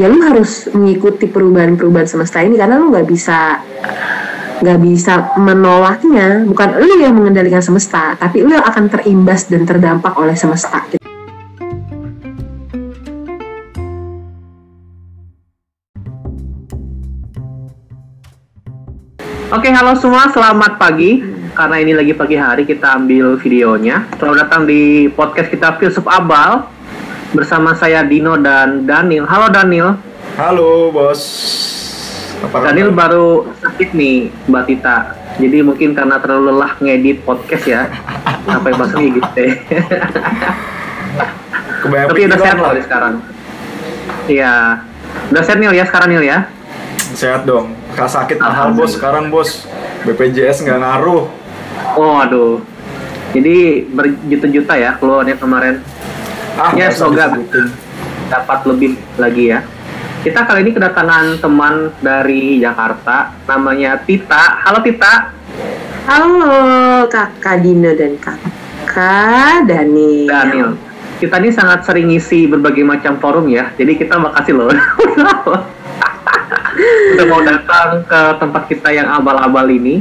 ya lu harus mengikuti perubahan-perubahan semesta ini karena lu nggak bisa nggak bisa menolaknya bukan lu yang mengendalikan semesta tapi lu akan terimbas dan terdampak oleh semesta. Oke, halo semua, selamat pagi. Karena ini lagi pagi hari, kita ambil videonya. Selamat datang di podcast kita Filsuf Abal bersama saya Dino dan Daniel. Halo Daniel. Halo bos. Apa Daniel baru sakit nih, Mbak Tita. Jadi mungkin karena terlalu lelah ngedit podcast ya, sampai bahasa gitu deh. Tapi udah sehat loh sekarang. Iya, udah sehat Nil ya sekarang Nil ya. Sehat dong. Kak sakit mahal bos sekarang bos. BPJS nggak ngaruh. Oh aduh. Jadi berjuta-juta ya keluarnya kemarin. Ah, Ya, semoga. dapat lebih lagi ya. Kita kali ini kedatangan teman dari Jakarta, namanya Tita. Halo Tita. Halo kakak Dino dan kakak Daniel. Daniel. Kita ini sangat sering ngisi berbagai macam forum ya, jadi kita makasih loh. Udah mau datang ke tempat kita yang abal-abal ini.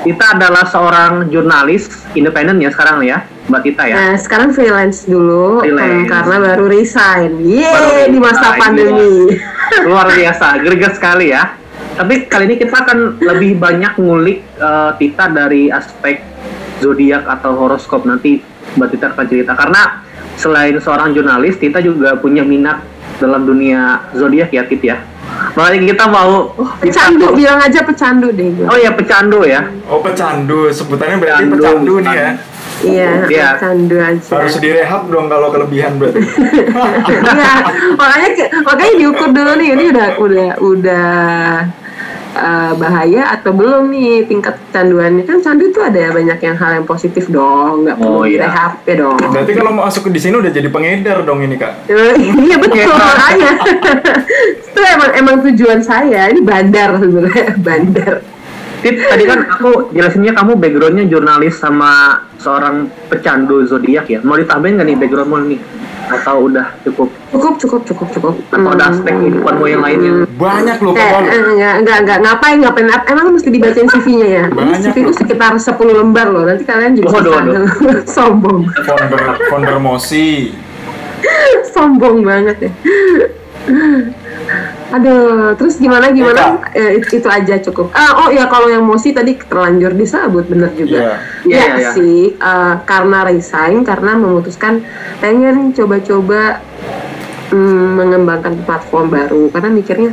Kita adalah seorang jurnalis independen ya sekarang ya, Mbak Tita ya. Nah, sekarang freelance dulu Freelance. em, karena baru resign. Yeay, Baru di masa resign, pandemi. luar biasa, greget sekali ya. Tapi kali ini kita akan lebih banyak ngulik eh, Tita dari aspek zodiak atau horoskop nanti Mbak Tita akan cerita karena selain seorang jurnalis, Tita juga punya minat dalam dunia zodiak ya, Tit ya. Makanya kita mau Pecandu, bilang aja pecandu deh gue. Oh ya pecandu ya. Oh pecandu, sebutannya berarti Pecandu, pecandu nih ya. Iya, Iya. pecandu aja. Harus direhab dong kalau kelebihan berarti. Iya, makanya makanya diukur dulu nih, ini udah udah udah eh, bahaya atau belum nih tingkat kecanduannya kan candu itu ada banyak yang hal yang positif dong, nggak perlu Oh, iya. direhab ya dong. Berarti kalau mau masuk ke di sini udah jadi pengedar dong ini kak. Eh, Iya betul makanya itu emang emang tujuan saya ini bandar sebenarnya bandar Tit, tadi kan aku jelasinnya kamu backgroundnya jurnalis sama seorang pecandu zodiak ya. Mau ditambahin nggak nih backgroundmu nih? Atau udah cukup? cukup cukup cukup cukup Atau ada aspek kehidupanmu yang lainnya? Banyak loh Eh, kawan. eh, enggak, enggak, enggak, ngapain, ngapain, ap- emang mesti dibacain CV-nya ya? Banyak CV itu sekitar 10 lembar loh, nanti kalian juga Waduh, bisa sombong, Founder founder Mosi. sombong banget ya. Aduh, terus gimana gimana? Eh, itu, itu aja cukup. Ah, oh ya kalau yang Mosi tadi terlanjur disebut bener juga. Iya. Iya, Ya iya, iya. sih, eh, karena resign, karena memutuskan pengen coba-coba mm, mengembangkan platform baru. Karena mikirnya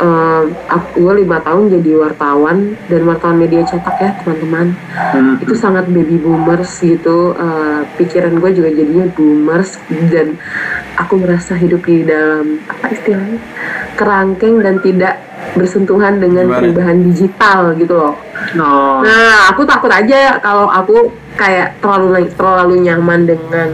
eh, aku gue lima tahun jadi wartawan dan wartawan media cetak ya teman-teman. Hmm. Itu sangat baby boomers gitu. eh, pikiran gue juga jadinya boomers dan aku merasa hidup di dalam apa istilahnya kerangkeng dan tidak bersentuhan dengan Gimana? perubahan digital gitu loh. No. Nah, aku takut aja kalau aku kayak terlalu terlalu nyaman dengan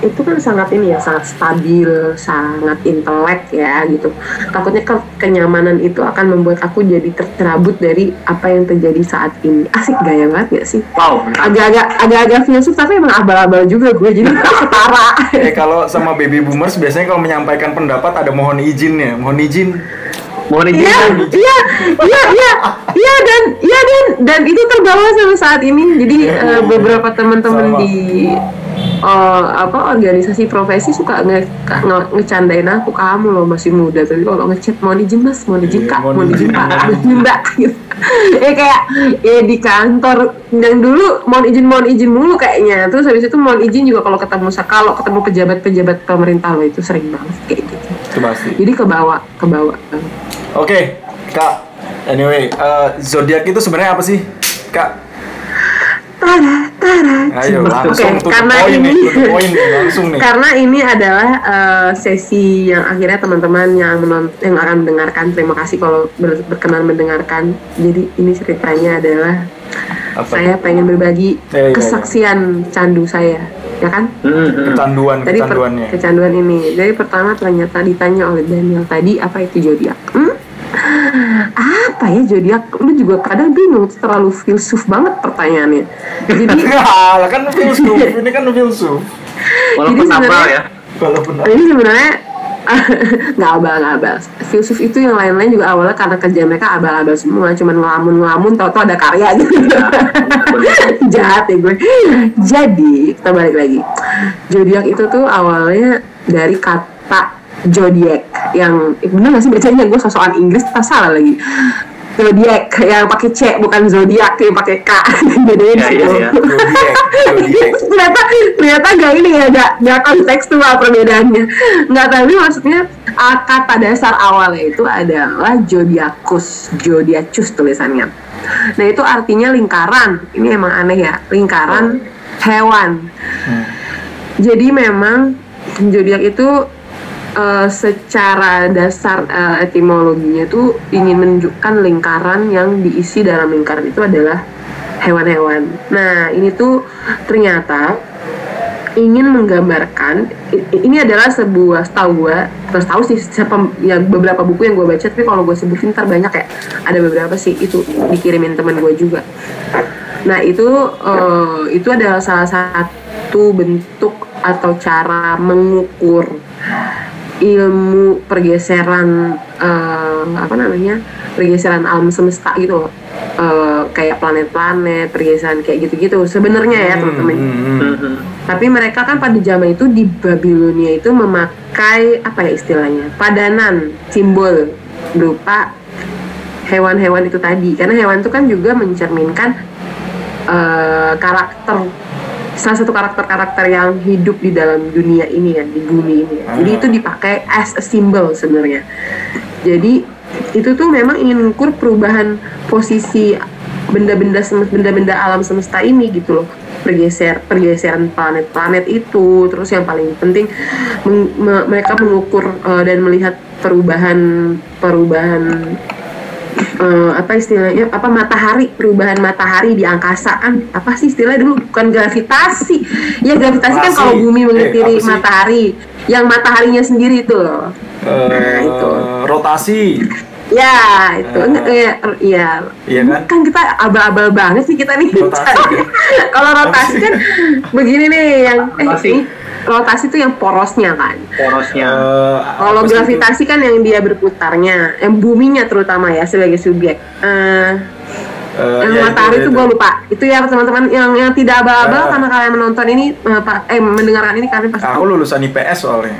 itu kan sangat ini ya, sangat stabil, sangat intelek ya gitu. Takutnya ke kenyamanan itu akan membuat aku jadi tercerabut dari apa yang terjadi saat ini. Asik gaya banget gak sih? Wow. Agak-agak agak-agak filsuf tapi emang abal-abal juga gue jadi setara. Eh kalau sama baby boomers biasanya kalau menyampaikan pendapat ada mohon izinnya. Mohon izin. Mohon izin. Iya, iya, iya, iya, iya dan iya dan dan itu terbawa sama saat ini. Jadi eh, beberapa teman-teman di eh, apa organisasi profesi suka nge, nge- ngecandain aku kamu loh masih muda. Tapi kalau ngechat mau izin mas mau izin Iya, kak mohon mau izin izin, pak mohon mau izin mbak gitu. ya kayak ya di kantor. Yang dulu mohon izin mohon izin mulu kayaknya. Terus habis itu mohon izin juga kalau ketemu kalau ketemu pejabat-pejabat pemerintah lo itu sering banget kayak gitu Itu pasti. jadi kebawa kebawa banget. Oke, Kak. Anyway, eh, zodiak itu sebenarnya apa sih, Kak? Tara, tara. Ayo langsung karena nih, ini to the point nih, langsung nih. karena ini adalah eh, sesi yang akhirnya teman-teman yang menon- yang akan mendengarkan terima kasih kalau ber- berkenan mendengarkan. Jadi ini ceritanya adalah Apa? saya pengen berbagi iya, iya. kesaksian candu saya, ya kan? Hmm, hmm. Kecanduan, Tadi per- kecanduannya. kecanduan ini. Jadi pertama ternyata ditanya oleh Daniel tadi apa itu zodiak? Hmm? Apa ya zodiak? Lu juga kadang bingung terlalu filsuf banget pertanyaannya. Jadi kan filsuf, ini kan filsuf. Walaupun sebenarnya- ya. Walaupun ini sebenarnya nggak abal-abal. Filsuf itu yang lain-lain juga awalnya karena kerja mereka abal-abal semua cuman ngelamun-ngelamun tau-tau ada karya gitu jahat ya gue. Jadi kita balik lagi. Zodiak itu tuh awalnya dari kata zodiac yang bener gak sih bacanya? Gue sosokan Inggris tak salah lagi zodiac yang pakai C bukan zodiak yang pakai K. Bedanya Iya, iya, iya. Zodiac, zodiac. ternyata ternyata gak ini ya gak, gak kontekstual perbedaannya. Nggak tapi maksudnya kata dasar awalnya itu adalah zodiacus zodiacus tulisannya. Nah itu artinya lingkaran. Ini emang aneh ya lingkaran hewan. Hmm. jadi memang zodiak itu eh, secara dasar eh, etimologinya itu ingin menunjukkan lingkaran yang diisi dalam lingkaran itu adalah hewan-hewan. Nah ini tuh ternyata ingin menggambarkan ini adalah sebuah setahu gue terus tahu sih siapa ya beberapa buku yang gue baca tapi kalau gue sebutin ntar banyak ya ada beberapa sih itu dikirimin teman gue juga nah itu eh, itu adalah salah satu bentuk atau cara mengukur ilmu pergeseran eh, apa namanya pergeseran alam semesta gitu loh Eh, kayak planet-planet pergeseran kayak gitu-gitu sebenarnya ya teman-teman Hmm, hmm, hmm. Mhm. tapi mereka kan pada zaman itu di Babilonia itu memakai apa ya istilahnya padanan simbol berupa hewan-hewan itu tadi karena hewan itu kan juga mencerminkan eh, karakter salah satu karakter-karakter yang hidup di dalam dunia ini ya di bumi ini ya. jadi Ah. itu dipakai as a symbol sebenarnya jadi itu tuh memang ingin mengukur perubahan posisi benda-benda benda-benda alam semesta ini gitu loh pergeser pergeseran planet-planet itu terus yang paling penting meng- me- mereka mengukur eh, dan melihat perubahan perubahan eh, apa istilahnya apa matahari perubahan matahari di angkasa kan apa sih istilahnya dulu bukan gravitasi ya gravitasi kan Rasi. kalau bumi Eh, mengitiri sih? matahari yang mataharinya sendiri itu loh Eh, itu. rotasi ya itu Eh. enggak ya ya Iya kan? kan kita abal-abal banget sih kita nih Rotasi, ya? kalau rotasi kan begini nih yang eh, Rotasi. ini rotasi itu yang porosnya kan porosnya Eh, Kalau sih itu? gravitasi kan yang dia berputarnya, yang buminya terutama ya sebagai subjek. Eh, Eh, yang ya, matahari itu, itu. gue lupa. Itu ya teman-teman yang yang tidak abal-abal Ah. karena kalian menonton ini, eh, eh mendengarkan ini kalian pasti Aku lulusan IPS soalnya.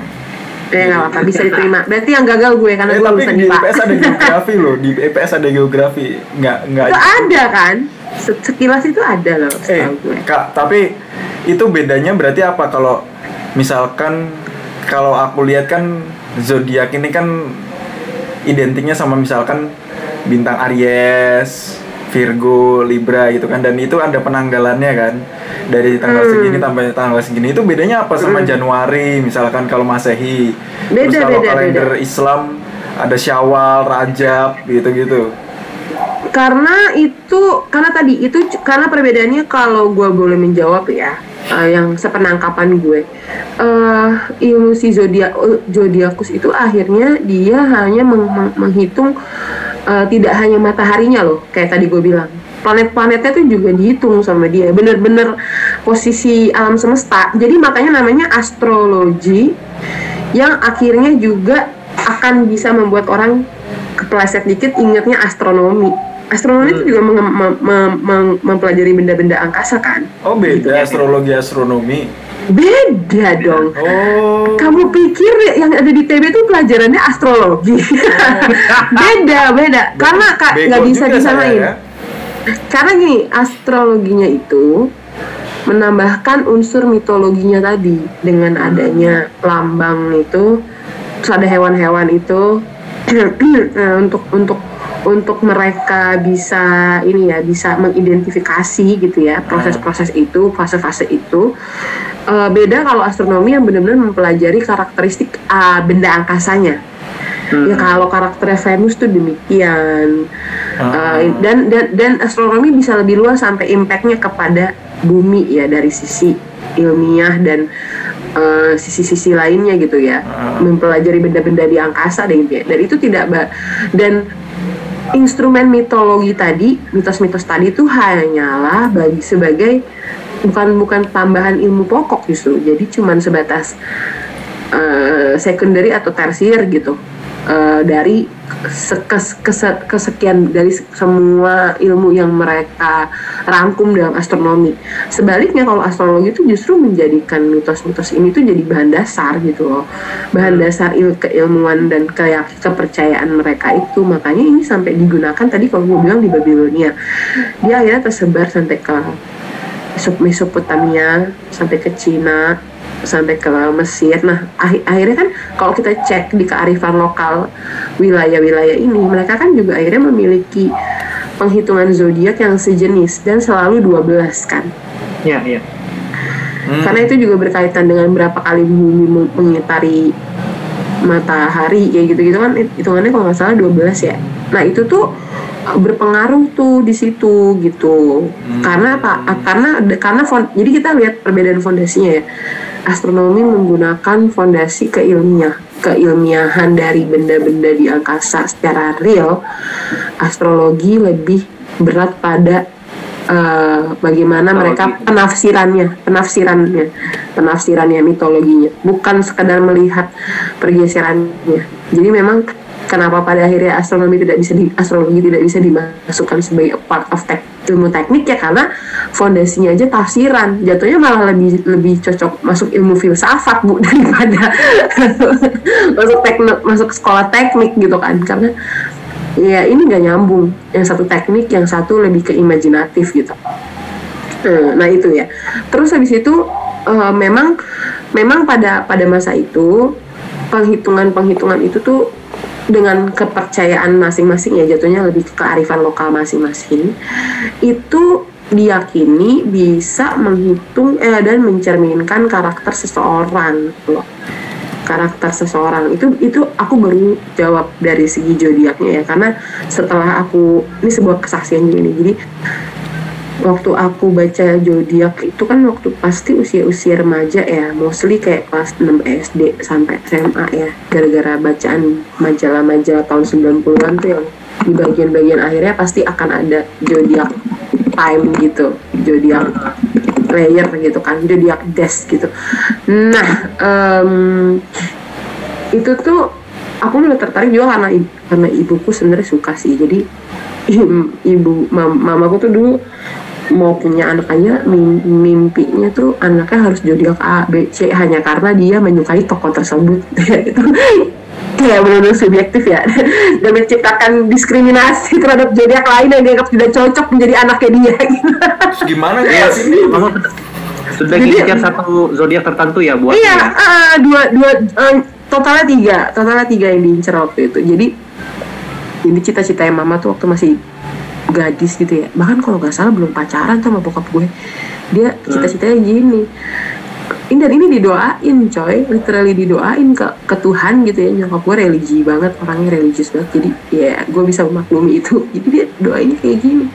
Eh nggak apa-apa bisa diterima. Berarti yang gagal gue karena Eh, gue tapi lulusan di. IPS ada geografi loh. Di IPS ada geografi. Nggak nggak. itu ada kan? Se- Sekilas itu ada loh. Eh, gue. kak, tapi itu bedanya berarti apa kalau misalkan kalau aku lihat kan zodiak ini kan identiknya sama misalkan bintang Aries, Virgo, Libra gitu kan. Dan itu ada penanggalannya kan. Dari tanggal Hmm. segini sampai tanggal segini. Itu bedanya apa sama Januari? Misalkan kalau Masehi. Terus Beda, kalau beda, kalender Islam ada Syawal, Rajab gitu-gitu. karena itu karena tadi itu karena perbedaannya kalau gue boleh menjawab ya eh, yang sepenangkapan gue. Eh ilmu si zodiak zodiakus itu akhirnya dia hanya meng- meng- menghitung eh, tidak hanya mataharinya loh kayak tadi gue bilang planet-planetnya tuh juga dihitung sama dia bener-bener posisi alam semesta jadi makanya namanya astrologi yang akhirnya juga akan bisa membuat orang kepleset dikit ingatnya astronomi. Astronomi itu juga menge- mem- mem- mem- mempelajari benda-benda angkasa kan? Oh Gitu beda ya. astrologi astronomi. Beda dong. Oh. Kamu pikir yang ada di TB itu pelajarannya astrologi? beda, beda. Karena kak nggak bisa disamain. ya. Karena gini, astrologinya itu menambahkan unsur mitologinya tadi dengan adanya lambang itu, terus ada hewan-hewan itu eh, untuk untuk untuk mereka bisa ini ya bisa mengidentifikasi gitu ya proses-proses itu fase-fase itu Eh, beda kalau astronomi yang benar-benar mempelajari karakteristik ah, benda angkasanya Hmm. ya kalau karakternya Venus tuh demikian Ah. Uh, dan dan dan astronomi bisa lebih luas sampai impactnya kepada bumi ya dari sisi ilmiah dan uh, sisi-sisi lainnya gitu ya Ah. mempelajari benda-benda di angkasa dan gitu ya. dan itu tidak ba- dan instrumen mitologi tadi mitos-mitos tadi itu hanyalah bagi sebagai bukan bukan tambahan ilmu pokok justru. Jadi cuman sebatas uh, secondary atau tersier gitu uh, dari sekes, kese, kesekian dari semua ilmu yang mereka rangkum dalam astronomi. Sebaliknya kalau astrologi itu justru menjadikan mitos-mitos ini tuh jadi bahan dasar gitu loh. Bahan dasar il keilmuan dan kayak kepercayaan mereka itu. Makanya ini sampai digunakan tadi kalau gue bilang di Babilonia. Dia akhirnya tersebar sampai ke Mesopotamia, sampai ke Cina, sampai ke Mesir. Nah, ak akhirnya kan kalau kita cek di kearifan lokal wilayah-wilayah ini, mereka kan juga akhirnya memiliki penghitungan zodiak yang sejenis dan selalu 12 kan. Iya, iya. Hmm. Karena itu juga berkaitan dengan berapa kali bumi mengitari matahari kayak gitu-gitu kan hitungannya kalau nggak salah 12 ya. Nah, itu tuh berpengaruh tuh di situ gitu. Hmm. Karena apa? Karena karena fond, jadi kita lihat perbedaan fondasinya ya astronomi menggunakan fondasi keilmiah keilmiahan dari benda-benda di angkasa. Secara real astrologi lebih berat pada uh, bagaimana mereka penafsirannya penafsirannya penafsirannya mitologinya. Bukan sekadar melihat pergeserannya. Jadi memang kenapa pada akhirnya astronomi tidak bisa di astrologi tidak bisa dimasukkan sebagai part of tech, ilmu teknik ya karena fondasinya aja tafsiran. Jatuhnya malah lebih lebih cocok masuk ilmu filsafat bu daripada masuk teknik masuk sekolah teknik gitu kan. Karena ya ini nggak nyambung. Yang satu teknik yang satu lebih ke imajinatif gitu. Nah itu ya. Terus habis itu uh, memang memang pada pada masa itu penghitungan penghitungan itu tuh dengan kepercayaan masing-masing ya jatuhnya lebih ke kearifan lokal masing-masing itu diyakini bisa menghitung eh, dan mencerminkan karakter seseorang loh. Karakter seseorang. Itu itu aku baru jawab dari segi zodiaknya ya karena setelah aku ini sebuah kesaksian gini jadi waktu aku baca zodiak itu kan waktu pasti usia-usia remaja ya. Mostly kayak kelas 6 SD sampai SMA ya. Gara-gara bacaan majalah-majalah tahun 90-an tuh yang di bagian-bagian akhirnya pasti akan ada zodiak time gitu. Zodiak layer gitu kan. Zodiak desk gitu. Nah um, itu tuh aku mulai tertarik juga karena karena ibuku sebenarnya suka sih. Jadi ibu mam, mamaku tuh dulu mau punya anak aja mimpinya tuh anaknya harus zodiak A B C hanya karena dia menyukai tokoh tersebut. Itu kayak benar-benar subjektif ya. Dan menciptakan diskriminasi terhadap zodiak lain yang dianggap tidak cocok menjadi anaknya dia gimana ya sih. Sudah sekian satu zodiak tertentu ya buat iya uh, dua dua uh, totalnya tiga. Totalnya tiga yang diincar waktu itu. Jadi ini cita-cita yang mama tuh waktu masih gadis gitu ya. Bahkan kalau nggak salah belum pacaran sama bokap gue. Dia cita-citanya gini. Ini dan ini didoain coy. Literally didoain ke, ke Tuhan gitu ya. Nyokap gue religi banget orangnya religius banget. Jadi ya gue bisa memaklumi itu. Jadi dia doainnya kayak gini.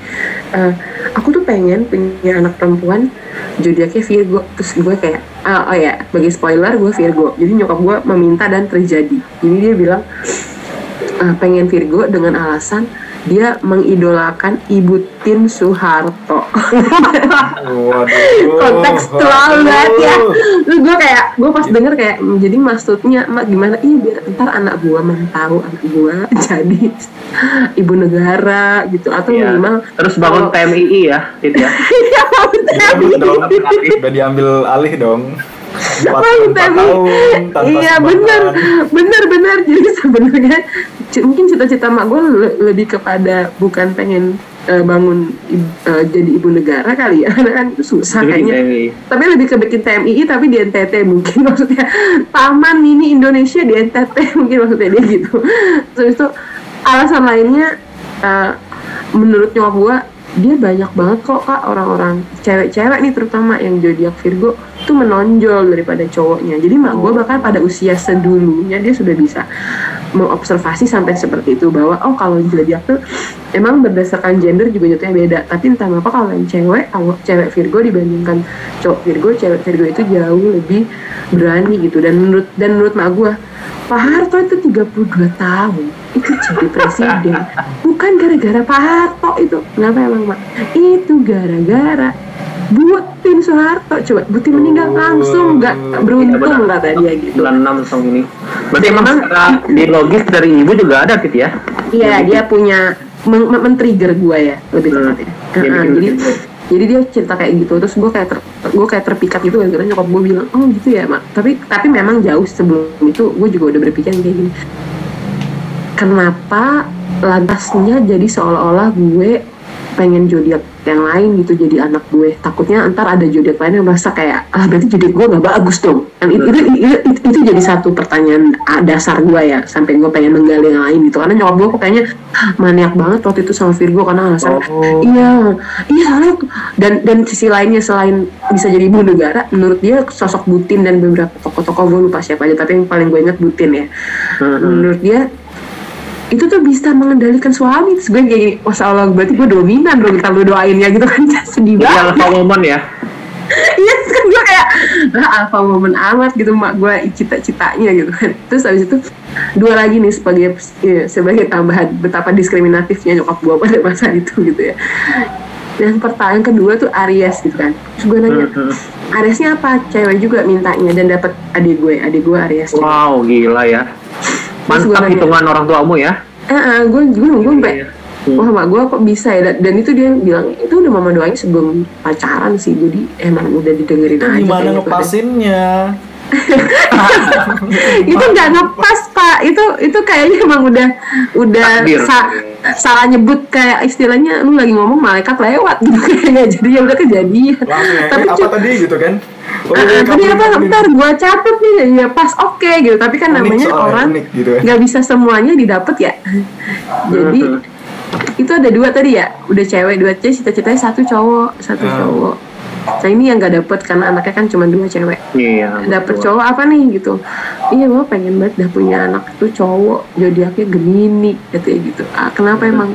Uh, aku tuh pengen punya anak perempuan. Zodiaknya Virgo. Terus gue kayak uh, oh ya bagi spoiler gue Virgo. Jadi nyokap gue meminta dan terjadi. Jadi dia bilang uh, pengen Virgo dengan alasan dia mengidolakan Ibu Tin Soeharto. Kontekstual banget ya. Lu gue kayak gue pas denger kayak jadi maksudnya mak gimana? Iya biar ntar anak gue mah tahu anak gue jadi ibu negara gitu atau iya. minimal terus bangun TMII ya, gitu ya. Iya bangun TMII. Udah diambil alih dong tahun iya benar. Benar benar. Jadi sebenarnya mungkin cita-cita mak gue le lebih kepada bukan pengen uh, bangun uh, jadi ibu negara kali ya. Karena kan itu susah kayaknya. Tapi lebih ke bikin TMI tapi di NTT mungkin. Maksudnya taman mini Indonesia di NTT mungkin maksudnya dia gitu. Terus itu alasan lainnya uh, menurut nyokap gue dia banyak banget kok kak. Orang-orang cewek-cewek nih terutama yang zodiak Virgo tuh menonjol daripada cowoknya. Jadi mak gue bahkan pada usia sedulunya dia sudah bisa mengobservasi sampai seperti itu bahwa oh kalau zodiak tuh emang berdasarkan gender juga jatuhnya beda. Tapi entah kenapa kalau yang cewek kalau cewek Virgo dibandingkan cowok Virgo cewek Virgo itu jauh lebih berani gitu. Dan menurut dan menurut mak gue Pak Harto itu 32 tahun itu jadi presiden bukan gara-gara Pak Harto itu kenapa emang mak itu gara-gara Butin Soeharto coba Butin meninggal langsung nggak beruntung kata dia gitu 96 tahun ini. Berarti emang di logis dari ibu juga ada Tit ya? Iya, dia punya men- men- men-trigger gua ya, lebih Hmm. tepatnya. Bikin jadi gitu. Jadi dia cerita kayak gitu, terus gua kayak ter, gua kayak terpikat gitu karena nyokap gua bilang, "Oh, gitu ya, Mak." Tapi tapi memang jauh sebelum itu gua juga udah berpikir kayak gini. Kenapa lantasnya jadi seolah-olah gue pengen zodiak yang lain gitu jadi anak gue takutnya ntar ada zodiak lain yang merasa kayak ah berarti zodiak gue nggak bagus dong Dan itu, itu, itu, itu, itu jadi satu pertanyaan ah, dasar gue ya sampai gue pengen menggali yang lain gitu karena nyokap gue kok kayaknya maniak banget waktu itu sama Virgo karena alasan Oh. iya iya soalnya dan dan sisi lainnya selain bisa jadi ibu negara menurut dia sosok Butin dan beberapa tokoh-tokoh gue lupa siapa aja tapi yang paling gue ingat Butin ya Hmm. menurut dia itu tuh bisa mengendalikan suami. Terus gue kayak Masya Allah berarti gue dominan dong kita lu doain ya gitu kan. Sedih banget. alpha woman ya? iya terus kan gue kayak ah, alpha woman amat gitu. Mak gue cita-citanya gitu kan. Terus habis itu dua lagi nih sebagai ya, sebagai tambahan betapa diskriminatifnya nyokap gue pada masa itu gitu ya. Yang pertanyaan kedua tuh Aries gitu kan. Terus gue nanya Hmm, hmm. Ariesnya apa? Cewek juga mintanya dan dapat adik gue. Adik gue Aries. Wow, gila ya. Mantap nanya. hitungan orang tuamu ya. Eh, eh, gue gue gue sampai Iya. Hmm. wah mak gue kok bisa ya dan, dan itu dia bilang itu udah mama doain sebelum pacaran sih jadi emang udah didengerin Itu aja gimana gitu. ngepasinnya? itu nggak ngepas pak itu itu kayaknya emang udah udah Takdir. sa- salah nyebut kayak istilahnya lu lagi ngomong malaikat lewat gitu kayaknya jadi ya udah kejadian Langsung ya, tapi "Eh, apa tadi gitu kan? Oh, iya, tapi kamu apa ini- ntar gua catat nih. Ya pas oke gitu. Tapi kan Unik namanya soalnya, orang gitu. ya. nggak bisa semuanya didapat ya. Jadi itu ada dua tadi ya. Udah cewek dua cewek cita-citanya satu cowok satu Ah. cowok. Nah ini yang nggak dapet karena anaknya kan cuma dua cewek. Iya. dapet betul. cowok apa nih gitu. Iya gue pengen banget dah punya anak tuh cowok. Zodiaknya Gemini katanya gitu. Ah, kenapa emang?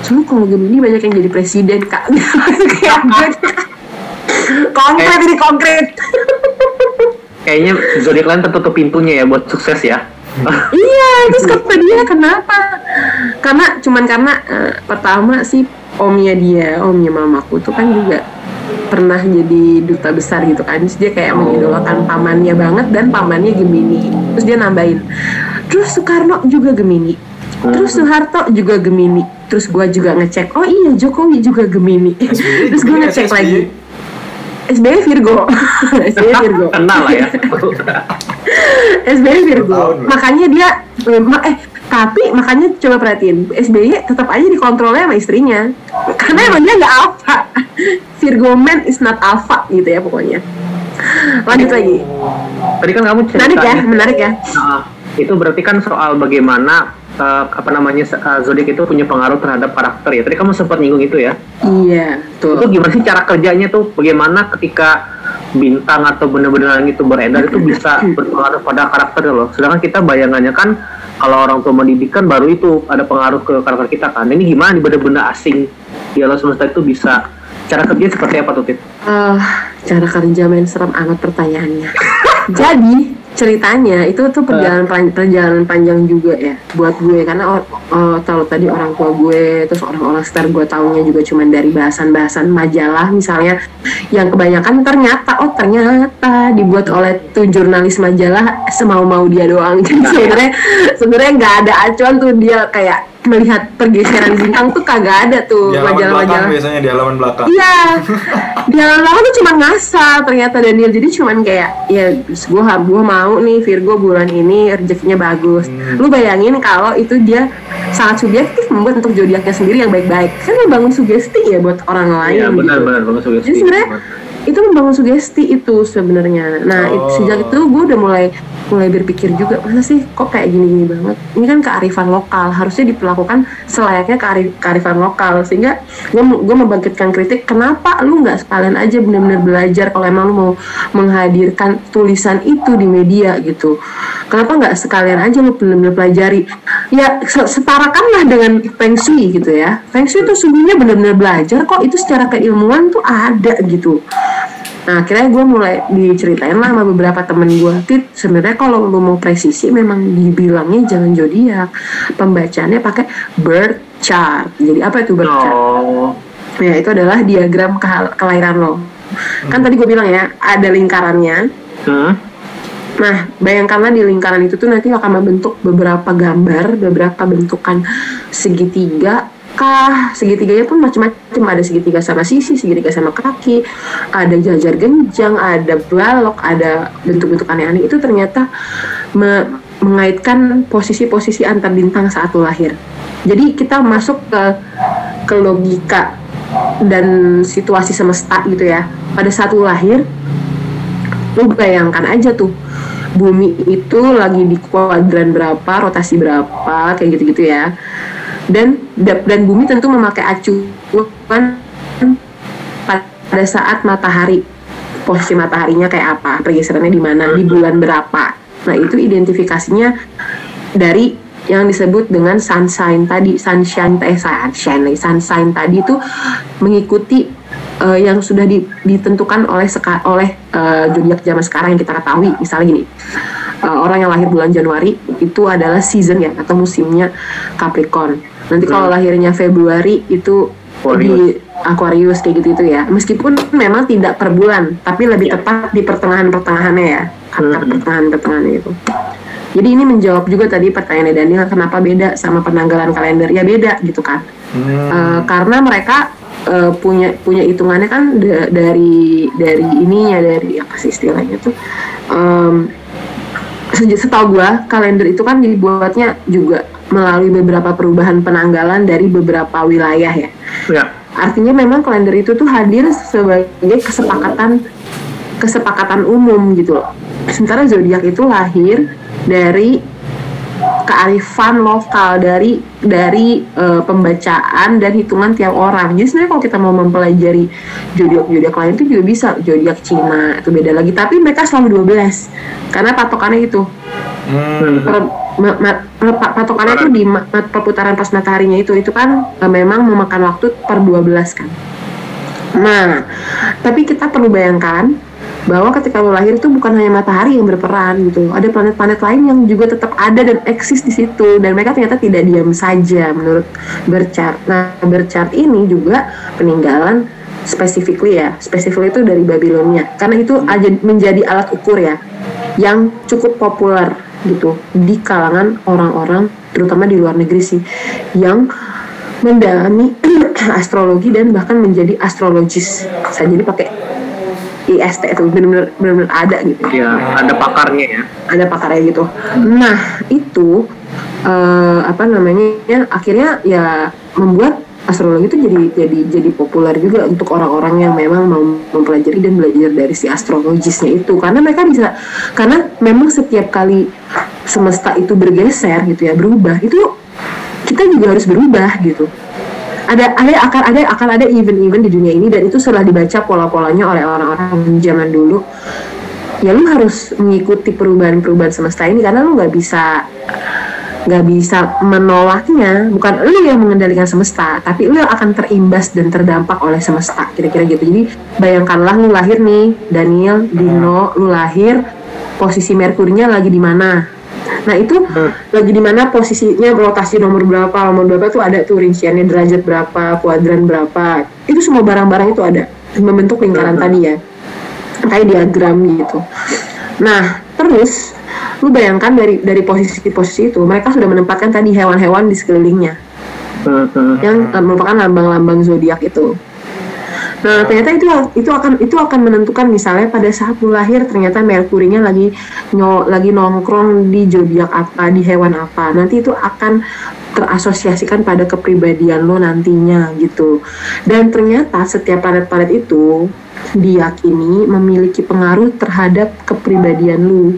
Soalnya kalau Gemini banyak yang jadi presiden kak. Kayak gue konkret ini konkret. Kayaknya zodiak lain tertutup pintunya ya buat sukses ya. iya terus kata dia kenapa? Karena cuman karena eh, pertama sih omnya dia omnya mamaku tuh kan juga pernah jadi duta besar gitu kan. Terus dia kayak mengidolakan pamannya banget dan pamannya Gemini. Terus dia nambahin terus Soekarno juga Gemini. Terus Soeharto juga Gemini. Terus gua juga ngecek oh iya Jokowi juga Gemini. Terus gue Gemini, ngecek lagi SBY Virgo SBY Virgo Kenal lah ya. SBY Virgo. Makanya dia eh, eh tapi makanya coba perhatiin SBY tetap aja dikontrolnya sama istrinya. Karena emang dia nggak alpha. Virgo man is not alpha gitu ya pokoknya. Lanjut lagi. Tadi kan kamu cerita Menarik ya, menarik ya. Nah, itu berarti kan soal bagaimana eh, apa namanya uh, zodiak itu punya pengaruh terhadap karakter ya. Tadi kamu sempat nyinggung itu ya. Iya, Itu tuh. gimana sih cara kerjanya tuh? Bagaimana ketika bintang atau benda-benda langit itu beredar itu bisa berpengaruh pada karakter loh. Sedangkan kita bayangannya kan kalau orang tua mendidik kan baru itu ada pengaruh ke karakter kita kan. Ini gimana nih benda-benda asing di alam semesta itu bisa cara kerja seperti apa tuh Tit? Eh, cara kerja main serem amat pertanyaannya. Jadi ceritanya itu tuh perjalanan pan- perjalanan panjang juga ya buat gue. Karena oh, kalau tadi orang tua gue terus orang-orang sekitar gue taunya juga cuma dari bahasan-bahasan majalah misalnya yang kebanyakan ternyata oh ternyata dibuat oleh tuh jurnalis majalah semau-mau dia doang. Jadi sebenarnya sebenarnya nggak ada acuan tuh dia kayak melihat pergeseran bintang tuh kagak ada tuh belakang majalah-majalah. biasanya di halaman belakang. Iya, di halaman tuh cuma ngasal ternyata Daniel. Jadi cuman kayak ya gua gua mau nih Virgo bulan ini rezekinya bagus. Hmm. Lu bayangin kalau itu dia sangat subjektif membuat untuk zodiaknya sendiri yang baik-baik. Kan membangun sugesti ya buat orang lain. Iya gitu. benar-benar bagus bagus. Jadi sebenarnya itu membangun sugesti itu sebenarnya. Nah, it- Oh. sejak itu gue udah mulai mulai berpikir juga masa sih kok kayak gini-gini banget. Ini kan kearifan lokal harusnya diperlakukan selayaknya keari- kearifan lokal sehingga gue gue membangkitkan kritik kenapa lu nggak sekalian aja benar-benar belajar kalau emang lu mau menghadirkan tulisan itu di media gitu. Kenapa nggak sekalian aja lu benar-benar pelajari? Ya se- setarakanlah dengan feng shui gitu ya. Feng shui itu sungguhnya benar-benar belajar kok itu secara keilmuan tuh ada gitu. Nah akhirnya gue mulai diceritain lah sama beberapa temen gue Tit sebenarnya kalau lu mau presisi memang dibilangnya jangan zodiak Pembacaannya pakai birth chart Jadi apa itu birth chart? Oh, Ya itu adalah diagram kehal- kelahiran lo Kan tadi gue bilang ya, ada lingkarannya. Hmm. Nah, bayangkanlah di lingkaran itu tuh nanti akan membentuk beberapa gambar, beberapa bentukan segitiga kah. Segitiganya pun macam-macam. Ada segitiga sama sisi segitiga sama kaki ada jajar genjang ada balok ada bentuk-bentuk aneh-aneh. Itu ternyata me- mengaitkan posisi-posisi antar bintang saat lo lahir. Jadi kita masuk ke ke logika dan situasi semesta gitu ya. Pada saat lo lahir lu bayangkan aja tuh. Bumi itu lagi di kuadran berapa rotasi berapa kayak gitu-gitu ya. Dan dan bumi tentu memakai acuan pada saat matahari. Posisi mataharinya kayak apa pergeserannya di mana di bulan berapa. Nah itu identifikasinya dari yang disebut dengan sunshine tadi sunshine eh sunshine sunshine tadi itu mengikuti uh, yang sudah di, ditentukan oleh seka, oleh uh, zodiak zaman sekarang yang kita ketahui misalnya gini uh, orang yang lahir bulan Januari itu adalah season ya atau musimnya Capricorn Nanti kalau hmm. lahirnya Februari itu Aquarius. di Aquarius kayak gitu itu ya. Meskipun memang tidak per bulan, tapi lebih ya. tepat di pertengahan-pertengahannya ya. Kata hmm. pertengahan-pertengahannya itu. Jadi ini menjawab juga tadi pertanyaan Daniel kenapa beda sama penanggalan kalender ya beda gitu kan. Hmm. Uh, karena mereka uh, punya punya hitungannya kan dari dari ininya dari apa sih istilahnya tuh um, setahu gua kalender itu kan dibuatnya juga melalui beberapa perubahan penanggalan dari beberapa wilayah ya. ya. Artinya memang kalender itu tuh hadir sebagai kesepakatan kesepakatan umum gitu loh. Sementara zodiak itu lahir dari kearifan lokal dari dari uh, pembacaan dan hitungan tiap orang. Jadi sebenarnya kalau kita mau mempelajari zodiak-zodiak lain itu juga bisa zodiak Cina itu beda lagi. Tapi mereka selalu 12 karena patokannya itu. Hmm. Per, ma, ma, patokannya itu di ma, perputaran pas mataharinya itu itu kan uh, memang memakan waktu per 12 kan. Nah, tapi kita perlu bayangkan bahwa ketika lo lahir itu bukan hanya matahari yang berperan gitu. Ada planet-planet lain yang juga tetap ada dan eksis di situ. Dan mereka ternyata tidak diam saja menurut berchart. Nah berchart ini juga peninggalan specifically ya. Specifically itu dari Babilonia. Karena itu menjadi alat ukur ya. Yang cukup populer gitu di kalangan orang-orang terutama di luar negeri sih yang mendalami astrologi dan bahkan menjadi astrologis. Saya jadi pakai IST itu benar-benar benar ada gitu. Iya, ada pakarnya ya. Ada pakarnya gitu. Nah, itu uh, apa namanya? Ya, akhirnya ya membuat astrologi itu jadi jadi jadi populer juga untuk orang-orang yang memang mau mempelajari dan belajar dari si astrologisnya itu karena mereka bisa karena memang setiap kali semesta itu bergeser gitu ya berubah itu kita juga harus berubah gitu ada ada akan ada akan ada event-event di dunia ini dan itu setelah dibaca pola-polanya oleh orang-orang zaman dulu. Ya lu harus mengikuti perubahan-perubahan semesta ini karena lu nggak bisa nggak bisa menolaknya. Bukan lu yang mengendalikan semesta tapi lu akan terimbas dan terdampak oleh semesta kira-kira gitu. Jadi bayangkanlah lu lahir nih Daniel Dino lu lahir posisi Merkurinya lagi di mana Nah itu hmm. lagi di mana posisinya rotasi nomor berapa, nomor berapa tuh ada tuh rinciannya derajat berapa, kuadran berapa. Itu semua barang-barang itu ada membentuk lingkaran hmm. tadi ya, kayak diagram gitu. Nah terus lu bayangkan dari dari posisi-posisi itu mereka sudah menempatkan tadi hewan-hewan di sekelilingnya hmm. yang uh, merupakan lambang-lambang zodiak itu. Nah, ternyata itu itu akan itu akan menentukan misalnya pada saat lu lahir ternyata Merkurinya lagi nyo, lagi nongkrong di zodiak apa, di hewan apa. Nanti itu akan terasosiasikan pada kepribadian lo nantinya gitu. Dan ternyata setiap planet-planet itu diyakini memiliki pengaruh terhadap kepribadian lu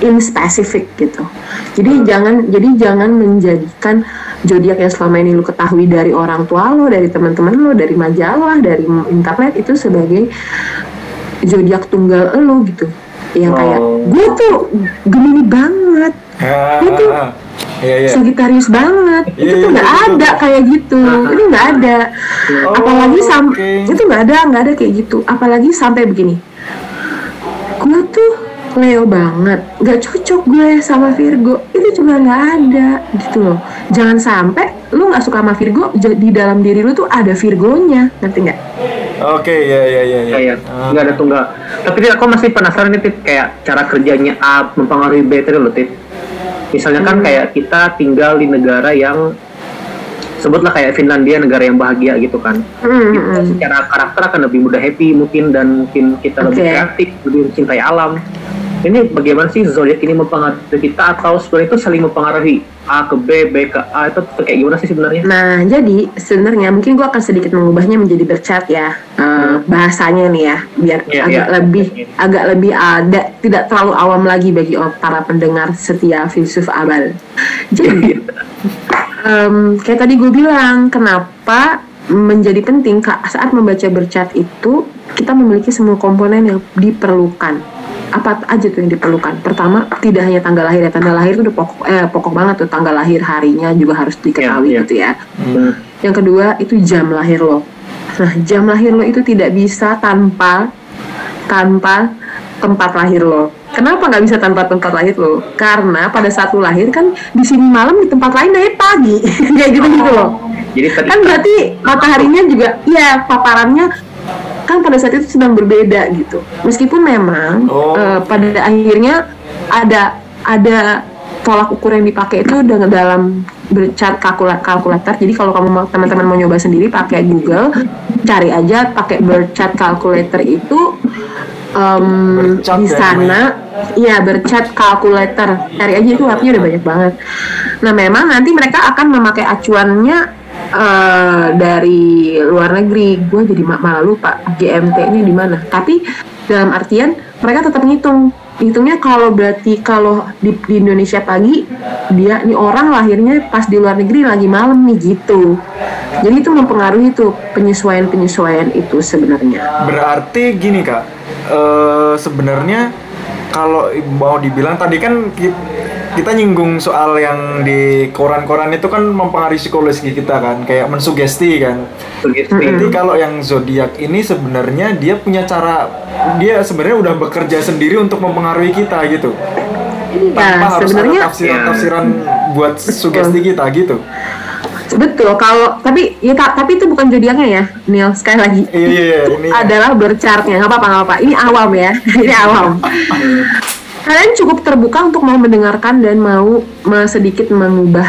in specific gitu. Jadi jangan jadi jangan menjadikan zodiak yang selama ini lu ketahui dari orang tua lo, dari teman-teman lo, dari majalah, dari internet itu sebagai zodiak tunggal lo gitu. Yang kayak oh. gue tuh Gemini banget. Ah, gue tuh Iya, iya. Sagitarius banget. Iya, itu tuh iya, nggak iya, ada iya. kayak gitu. Itu nggak ada. Oh, Apalagi sampai okay. itu nggak ada, nggak ada kayak gitu. Apalagi sampai begini. Gue tuh Leo banget, nggak cocok gue sama Virgo. Itu juga nggak ada gitu loh. Jangan sampai lu nggak suka sama Virgo, di dalam diri lu tuh ada Virgonya, nanti nggak? Oke, ya ya ya ya. Kayak Ah. nggak ada tunggal. Tapi aku masih penasaran nih Tit, kayak cara kerjanya A mempengaruhi B itu loh Tit. Misalnya kan kayak kita tinggal di negara yang sebutlah kayak Finlandia negara yang bahagia gitu kan. Hmm, Kita hmm. secara karakter akan lebih mudah happy mungkin dan mungkin kita lebih Oke. kreatif, lebih mencintai alam. Ini bagaimana sih zodiak ini mempengaruhi kita atau sebenarnya itu saling mempengaruhi A ke B, B ke A itu kayak gimana sih sebenarnya? Nah, jadi sebenarnya mungkin gua akan sedikit mengubahnya menjadi bercat ya eh, bahasanya nih ya, biar Iya, agak iya. lebih agak lebih ada tidak terlalu awam lagi bagi para pendengar setia filsuf abal. Jadi em, kayak tadi gue bilang, kenapa menjadi penting saat membaca bercat itu kita memiliki semua komponen yang diperlukan. Apa aja tuh yang diperlukan? Pertama, tidak hanya tanggal lahir ya, tanggal lahir itu udah pokok eh, pokok banget tuh tanggal lahir harinya juga harus diketahui Iya, iya. gitu ya. Hmm. Yang kedua itu jam lahir lo. Nah, jam lahir lo itu tidak bisa tanpa tanpa tempat lahir lo. Kenapa nggak bisa tanpa tempat lahir lo? Karena pada saat lo lahir kan di sini malam di tempat lain dari pagi, kayak gitu gitu loh. Jadi Kan berarti mataharinya juga, ya paparannya kan pada saat itu sedang berbeda gitu. Meskipun memang Oh. eh, pada akhirnya ada ada tolak ukur yang dipakai itu dengan dalam bercat kalkula- kalkulator. Jadi kalau kamu teman-teman mau nyoba sendiri pakai Google, cari aja pakai bercat calculator itu Bercat di ya sana Iya bercat calculator cari aja itu webnya udah banyak banget. Nah memang nanti mereka akan memakai acuannya eh, dari luar negeri. Gue jadi ma- malah lupa GMT-nya di mana. Tapi dalam artian mereka tetap ngitung. Hitungnya kalau berarti kalau di, di Indonesia pagi dia nih orang lahirnya pas di luar negeri lagi malam nih gitu. Jadi itu mempengaruhi tuh penyesuaian-penyesuaian itu sebenarnya. Berarti gini kak, eh, sebenarnya kalau mau dibilang tadi kan kita nyinggung soal yang di koran-koran itu kan mempengaruhi psikologi kita kan, kayak mensugesti kan. sugesti. Jadi kalau yang zodiak ini sebenarnya dia punya cara, dia sebenarnya udah bekerja sendiri untuk mempengaruhi kita gitu. Tanpa Ya harus ada tafsiran-tafsiran buat sugesti kita gitu. Betul, kalau tapi ya ta- tapi itu bukan zodiaknya ya, Neil sekali lagi. Iya iya iya, ini adalah berchartnya, nggak apa-apa nggak apa. Ini awam ya, ini awam. Kalian cukup terbuka untuk mau mendengarkan dan mau sedikit mengubah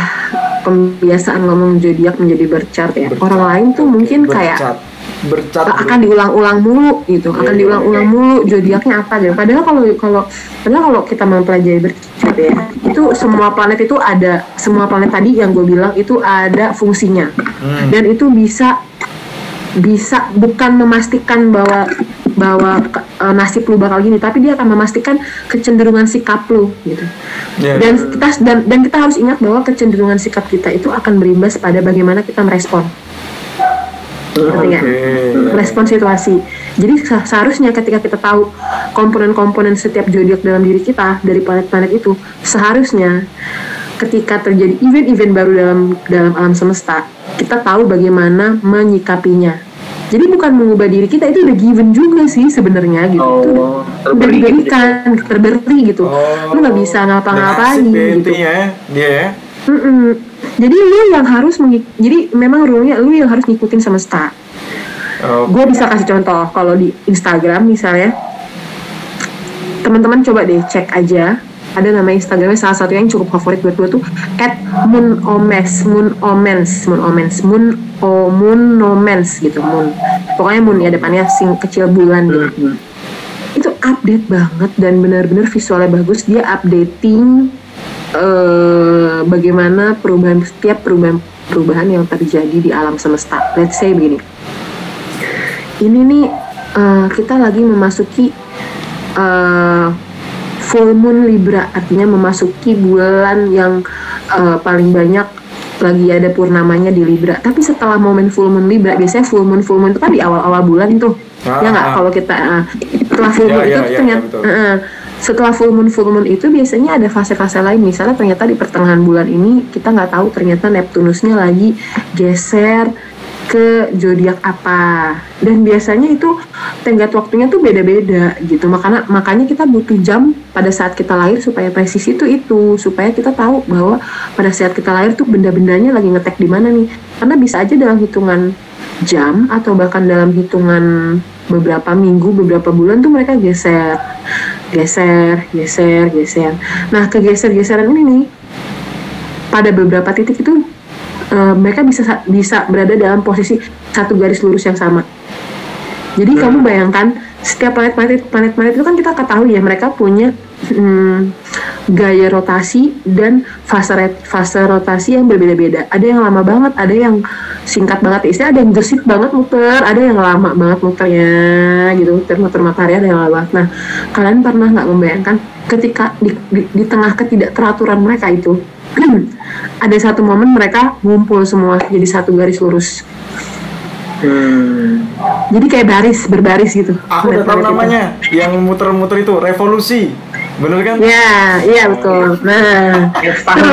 kebiasaan ngomong zodiak menjadi berchart ya. Orang lain tuh mungkin kayak bercat. Bercat. bro. akan diulang-ulang mulu gitu Iya, akan iya, diulang-ulang mulu zodiaknya apa gitu padahal kalau kalau padahal kalau kita mempelajari berchat ya itu semua planet itu ada semua planet tadi yang gue bilang itu ada fungsinya Hmm. dan itu bisa bisa bukan memastikan bahwa bahwa ke- eh, nasib lu bakal gini tapi dia akan memastikan kecenderungan sikap lu gitu Iya, dan iya. kita dan dan kita harus ingat bahwa kecenderungan sikap kita itu akan berimbas pada bagaimana kita merespon Ngerti? Oke. respon situasi. Jadi se- seharusnya ketika kita tahu komponen-komponen setiap zodiak dalam diri kita dari planet-planet itu, seharusnya ketika terjadi event-event baru dalam dalam alam semesta, kita tahu bagaimana menyikapinya. Jadi bukan mengubah diri kita itu udah given juga sih sebenarnya gitu. Itu udah, Oh, udah gitu. diberikan, terberi gitu. Oh, Lu nggak bisa ngapa-ngapain nasib ya gitu. intinya ya, dia ya. Mm-mm. Jadi lu yang harus mengik- jadi memang rule-nya lu yang harus ngikutin semesta Oh, gue bisa kasih contoh kalau di Instagram misalnya teman-teman coba deh cek aja ada nama Instagramnya salah satu yang cukup favorit buat gue tuh at moon omes moon omens moon omens moon o moon nomens gitu moon. Pokoknya moon ya depannya sing kecil bulan gitu. Hmm. itu update banget dan benar-benar visualnya bagus. Dia updating eh, bagaimana perubahan setiap perubahan perubahan yang terjadi di alam semesta. Let's say begini. Ini nih eh, kita lagi memasuki eh, full moon Libra artinya memasuki bulan yang eh, paling banyak lagi ada purnamanya di Libra. Tapi setelah momen full moon Libra biasanya full moon full moon itu kan di awal-awal bulan tuh. Ah, ya nggak? ah. kalau kita eh, setelah full Ya, moon ya, itu ya, ternyata ya, eh, setelah full moon full moon itu biasanya ada fase-fase lain. Misalnya ternyata di pertengahan bulan ini kita nggak tahu ternyata Neptunusnya lagi geser ke zodiak apa. Dan biasanya itu tenggat waktunya tuh beda-beda gitu. Makanya makanya kita butuh jam pada saat kita lahir supaya presisi itu itu. Supaya kita tahu bahwa pada saat kita lahir tuh benda-bendanya lagi ngetek di mana nih. Karena bisa aja dalam hitungan jam atau bahkan dalam hitungan beberapa minggu, beberapa bulan tuh mereka geser, geser, geser, geser. Nah, kegeser-geseran ini nih pada beberapa titik itu uh, mereka bisa bisa berada dalam posisi satu garis lurus yang sama. Jadi hmm. kamu bayangkan setiap planet-planet planet-planet itu kan kita ketahui ya mereka punya hmm, gaya rotasi dan fase fase rotasi yang berbeda-beda. Ada yang lama banget, ada yang singkat banget. Istilah ada yang gesit banget muter, ada yang lama banget muternya gitu, muter muter matahari ada yang lama. Nah, kalian pernah nggak membayangkan ketika di, di, di tengah ketidakteraturan mereka itu ada satu momen mereka ngumpul semua jadi satu garis lurus. Hmm. Jadi kayak baris berbaris gitu. Aku udah tahu namanya, yang muter-muter itu revolusi. Bener kan? Iya, iya betul. Nah,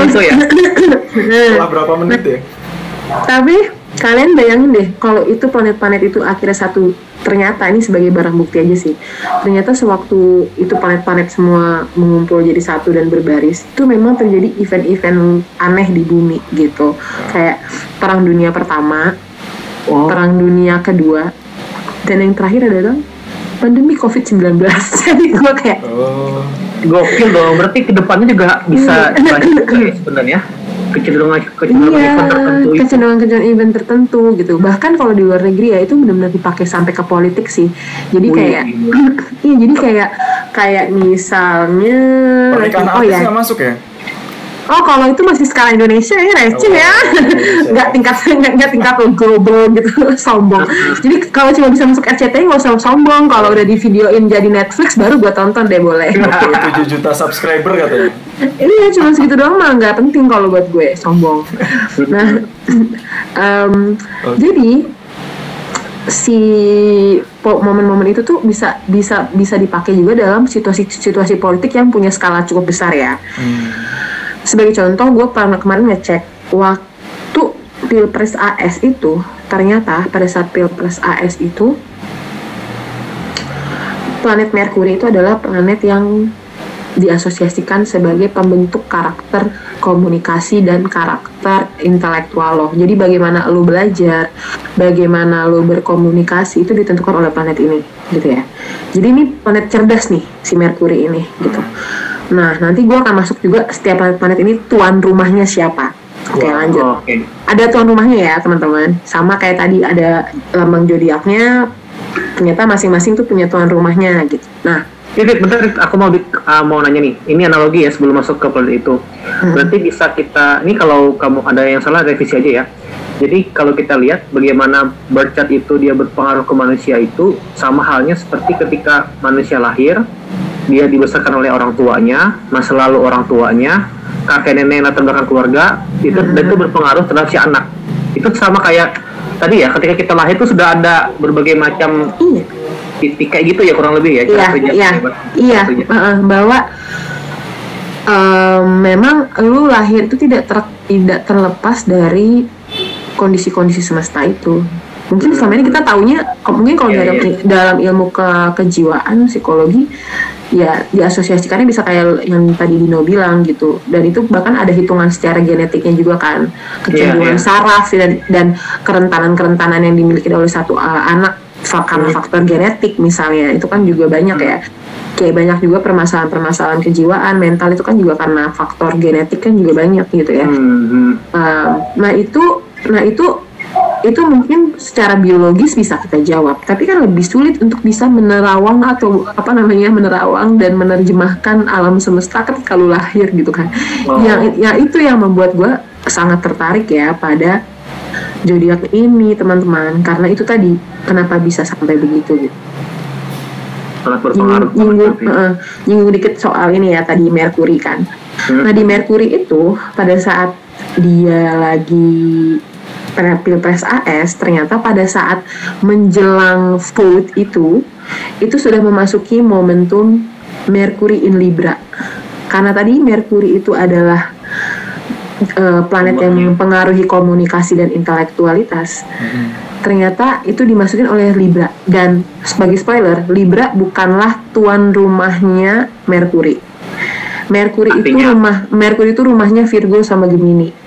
itu ya. Setelah berapa menit ya? Tapi kalian bayangin deh, kalau itu planet-planet itu akhirnya satu ternyata ini sebagai barang bukti aja sih. Ternyata sewaktu itu planet-planet semua mengumpul jadi satu dan berbaris, itu memang terjadi event-event aneh di bumi gitu. Kayak perang dunia pertama, oh. perang dunia kedua, dan yang terakhir adalah pandemi COVID-19. Jadi gue kayak oh. gokil dong. Berarti ke depannya juga bisa banyak ya sebenarnya kecenderungan kecenderungan iya, event tertentu kecenderungan kecenderungan event tertentu gitu. Bahkan kalau di luar negeri ya itu benar-benar dipakai sampai ke politik sih. Jadi Wih, kayak iya. jadi kayak kayak misalnya pernikahan oh, ya. masuk ya Oh kalau itu masih skala Indonesia ya receh oh, ya, nggak tingkat nggak tingkat global gitu sombong. Jadi kalau cuma bisa masuk RCTI nggak usah sombong. Kalau udah di videoin jadi Netflix baru gue tonton deh boleh. Tujuh juta subscriber katanya. Iya cuma segitu doang mah nggak penting kalau buat gue sombong. Nah um, okay. jadi si momen-momen itu tuh bisa bisa bisa dipakai juga dalam situasi-situasi politik yang punya skala cukup besar ya. Hmm sebagai contoh gue pernah kemarin ngecek waktu pilpres AS itu ternyata pada saat pilpres AS itu planet Merkuri itu adalah planet yang diasosiasikan sebagai pembentuk karakter komunikasi dan karakter intelektual lo. Jadi bagaimana lo belajar, bagaimana lo berkomunikasi itu ditentukan oleh planet ini, gitu ya. Jadi ini planet cerdas nih si Merkuri ini, gitu. Nah, nanti gue akan masuk juga setiap planet-planet ini tuan rumahnya siapa. Oke, okay, lanjut. Oh, okay. Ada tuan rumahnya ya, teman-teman. Sama kayak tadi ada lambang zodiaknya. Ternyata masing-masing tuh punya tuan rumahnya gitu. Nah, ini bentar, aku mau uh, mau nanya nih. Ini analogi ya sebelum masuk ke planet itu. Hmm. Berarti bisa kita, ini kalau kamu ada yang salah revisi aja ya. Jadi kalau kita lihat bagaimana bercat itu dia berpengaruh ke manusia itu sama halnya seperti ketika manusia lahir, dia dibesarkan oleh orang tuanya, masa lalu orang tuanya, kakek nenek latar belakang keluarga, itu hmm. dan itu berpengaruh terhadap si anak. Itu sama kayak tadi ya, ketika kita lahir itu sudah ada berbagai macam iya. titik kayak gitu ya kurang lebih ya iya, kerja. Iya, iya, uh, bahwa um, memang lu lahir itu tidak ter, tidak terlepas dari kondisi-kondisi semesta itu mungkin selama ini kita taunya mungkin kalau yeah, dalam yeah. dalam ilmu ke kejiwaan psikologi ya diasosiasikannya bisa kayak yang tadi Dino bilang gitu dan itu bahkan ada hitungan secara genetiknya juga kan kecenderungan yeah, yeah. saraf dan dan kerentanan-kerentanan yang dimiliki oleh satu uh, anak karena hmm. faktor genetik misalnya itu kan juga banyak ya kayak banyak juga permasalahan-permasalahan kejiwaan mental itu kan juga karena faktor genetik kan juga banyak gitu ya hmm. uh, nah itu nah itu itu mungkin secara biologis bisa kita jawab. Tapi kan lebih sulit untuk bisa menerawang atau apa namanya menerawang dan menerjemahkan alam semesta ketika lu lahir gitu kan. Oh. yang ya itu yang membuat gue sangat tertarik ya pada zodiak ini teman-teman. Karena itu tadi kenapa bisa sampai begitu gitu. Sangat berpengaruh nyinggung, uh, nyinggung dikit soal ini ya tadi Merkuri kan. Hmm. nah di Merkuri itu pada saat dia lagi pilpres AS ternyata pada saat menjelang vote itu itu sudah memasuki momentum Mercury in Libra karena tadi Mercury itu adalah uh, planet yang mempengaruhi komunikasi dan intelektualitas mm-hmm. ternyata itu dimasukin oleh Libra dan sebagai spoiler Libra bukanlah tuan rumahnya Mercury Mercury Artinya? itu rumah Mercury itu rumahnya Virgo sama Gemini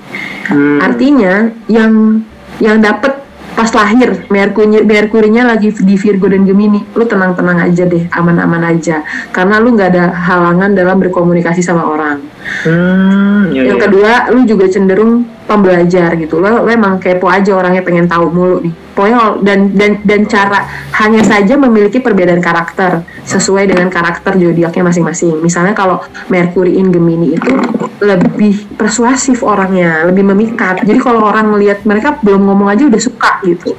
Hmm. Artinya yang yang dapat pas lahir Merkurinya Merkurinya lagi di Virgo dan Gemini lu tenang-tenang aja deh aman-aman aja karena lu nggak ada halangan dalam berkomunikasi sama orang Hmm, iya, yang iya. kedua lu juga cenderung pembelajar gitu. Lo, lo emang kepo aja orangnya pengen tahu mulu nih. Pokoknya dan dan dan cara hanya saja memiliki perbedaan karakter sesuai dengan karakter zodiaknya masing-masing. Misalnya kalau Mercury in Gemini itu lebih persuasif orangnya lebih memikat. Jadi kalau orang melihat mereka belum ngomong aja udah suka gitu.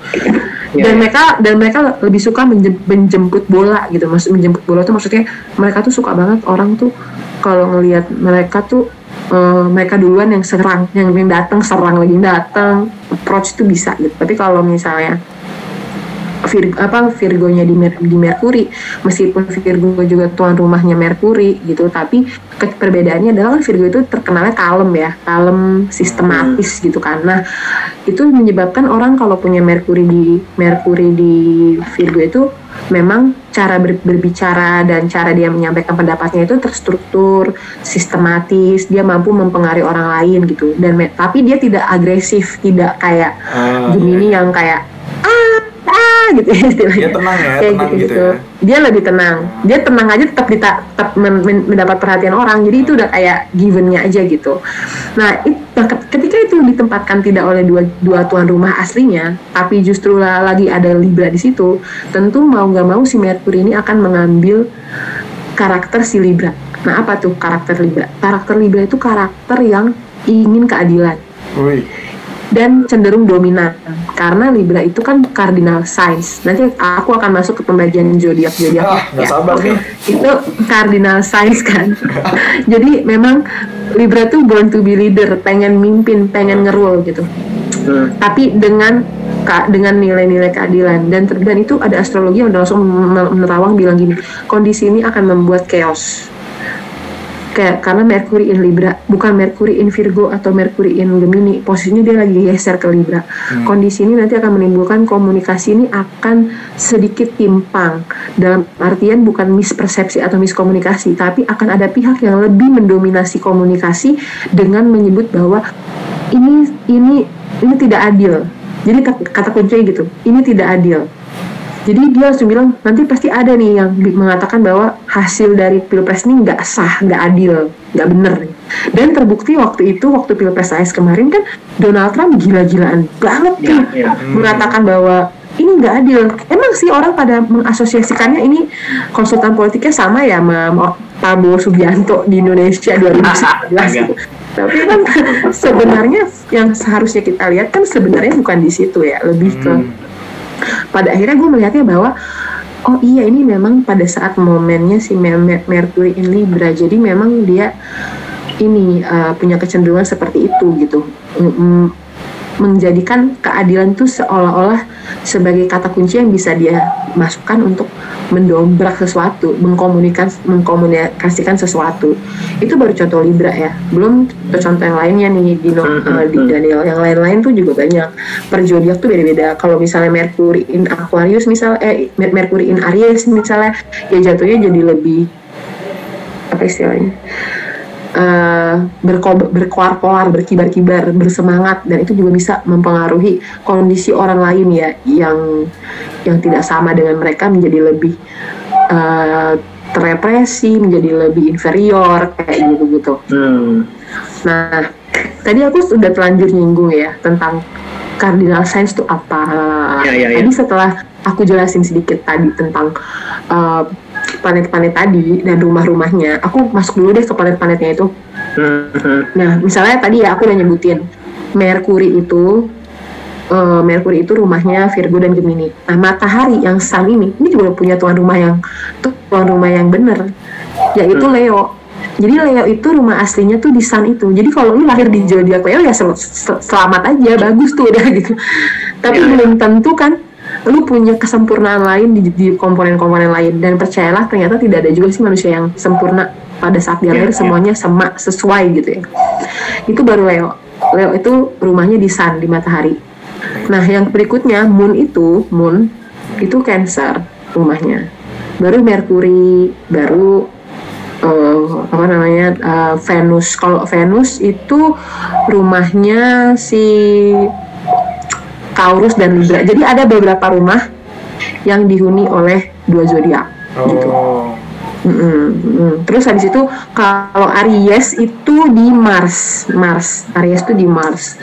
Iya, dan iya. mereka dan mereka lebih suka menjem- menjemput bola gitu. Maksud menjemput bola tuh maksudnya mereka tuh suka banget orang tuh kalau ngelihat mereka tuh eh, mereka duluan yang serang yang yang datang serang lagi datang approach itu bisa gitu. Tapi kalau misalnya Vir, apa Virgonya di, Mer, di Merkuri. Meskipun Virgo juga tuan rumahnya Merkuri gitu. Tapi ke- perbedaannya adalah Virgo itu terkenalnya kalem ya. Kalem sistematis gitu kan. Nah itu menyebabkan orang kalau punya Merkuri di Merkuri di Virgo itu memang cara ber- berbicara dan cara dia menyampaikan pendapatnya itu terstruktur, sistematis, dia mampu mempengaruhi orang lain gitu. Dan tapi dia tidak agresif, tidak kayak Ah, Gemini yang kayak ah ah gitu ya istilahnya. Dia tenang ya, Kayak tenang gitu ya. Dia lebih tenang. Dia tenang aja tetap dita- tetap men- men- mendapat perhatian orang. Jadi itu udah kayak givennya aja gitu. Nah, it- nah, ke- ketika itu ditempatkan tidak oleh dua dua tuan rumah aslinya, tapi justru la- lagi ada Libra di situ, tentu mau nggak mau si Mercury ini akan mengambil karakter si Libra. Nah, apa tuh karakter Libra? Karakter Libra itu karakter yang ingin keadilan. Dan cenderung dominan karena Libra itu kan cardinal signs. Nanti aku akan masuk ke pembagian zodiak zodiak Ah, sabar nih. Itu cardinal signs kan. Jadi memang Libra tuh born to be leader, pengen mimpin, pengen ngerul gitu. Hmm. Tapi dengan ka- dengan nilai-nilai keadilan dan dan itu ada astrologi yang udah langsung men- menerawang bilang gini, kondisi ini akan membuat chaos kayak karena Mercury in Libra. Bukan Mercury in Virgo atau Mercury in Gemini. Posisinya dia lagi geser ke Libra. Kondisi ini nanti akan menimbulkan komunikasi ini akan sedikit timpang. Dalam artian bukan mispersepsi atau miskomunikasi tapi akan ada pihak yang lebih mendominasi komunikasi dengan menyebut bahwa ini ini ini tidak adil. Jadi kata kuncinya gitu. Ini tidak adil jadi dia langsung bilang nanti pasti ada nih yang mengatakan bahwa hasil dari pilpres ini nggak sah, nggak adil, nggak bener. Dan terbukti waktu itu waktu pilpres AS kemarin kan Donald Trump gila-gilaan banget Iya, tuh iya. mengatakan bahwa ini nggak adil. Emang sih orang pada mengasosiasikannya ini konsultan politiknya sama ya sama sama Prabowo Subianto di Indonesia 2019 gitu. Tapi kan sebenarnya yang seharusnya kita lihat kan sebenarnya bukan di situ ya, lebih ke Hmm. Pada akhirnya gue melihatnya bahwa oh iya ini memang pada saat momennya si Mer- Mer- Mercury in Libra. Jadi memang dia ini uh, punya kecenderungan seperti itu gitu menjadikan keadilan itu seolah-olah sebagai kata kunci yang bisa dia masukkan untuk mendobrak sesuatu, mengkomunikas mengkomunikasikan sesuatu. Itu baru contoh Libra ya. Belum contoh yang lainnya nih di, no- di. Daniel. Yang lain-lain tuh juga banyak. Per zodiak tuh beda-beda. Kalau misalnya Mercury in Aquarius misal eh Mer- Mercury in Aries misalnya ya jatuhnya jadi lebih apa istilahnya? Eh berko- berkoar-koar, berkibar-kibar, bersemangat dan itu juga bisa mempengaruhi kondisi orang lain ya yang yang tidak sama dengan mereka menjadi lebih eh, terrepresi, menjadi lebih inferior kayak gitu-gitu. Hmm. Nah, tadi aku sudah telanjur nyinggung ya tentang cardinal signs itu apa. Ya, ya, ya. Tadi setelah aku jelasin sedikit tadi tentang uh, planet-planet tadi dan rumah-rumahnya, aku masuk dulu deh ke planet-planetnya itu. Hmm. Hmm. Nah, misalnya tadi ya aku udah nyebutin Merkuri itu uh, Merkuri itu rumahnya Virgo dan Gemini. Nah, matahari yang Sun ini, ini juga punya tuan rumah yang tuan rumah yang bener, yaitu Hmm. Leo. Jadi Leo itu rumah aslinya tuh di Sun itu. Jadi kalau lu lahir di zodiak Leo ya sel- sel- selamat aja, bagus tuh udah gitu. Tapi Ya, ya. belum tentu kan lu punya kesempurnaan lain di, di komponen-komponen lain. Dan percayalah ternyata tidak ada juga sih manusia yang sempurna pada saat dia Ya, lahir ya. semuanya sama sesuai gitu ya. Itu baru Leo. Leo itu rumahnya di Sun di matahari. Nah yang berikutnya Moon itu Moon itu Cancer rumahnya. Baru Mercury baru eh, apa namanya eh, Venus. Kalau Venus itu rumahnya si Taurus dan Libra. Jadi ada beberapa rumah yang dihuni oleh dua zodiak. Gitu. Oh. Mm-mm, mm. Terus habis itu kalau Aries itu di Mars, Mars. Aries itu di Mars.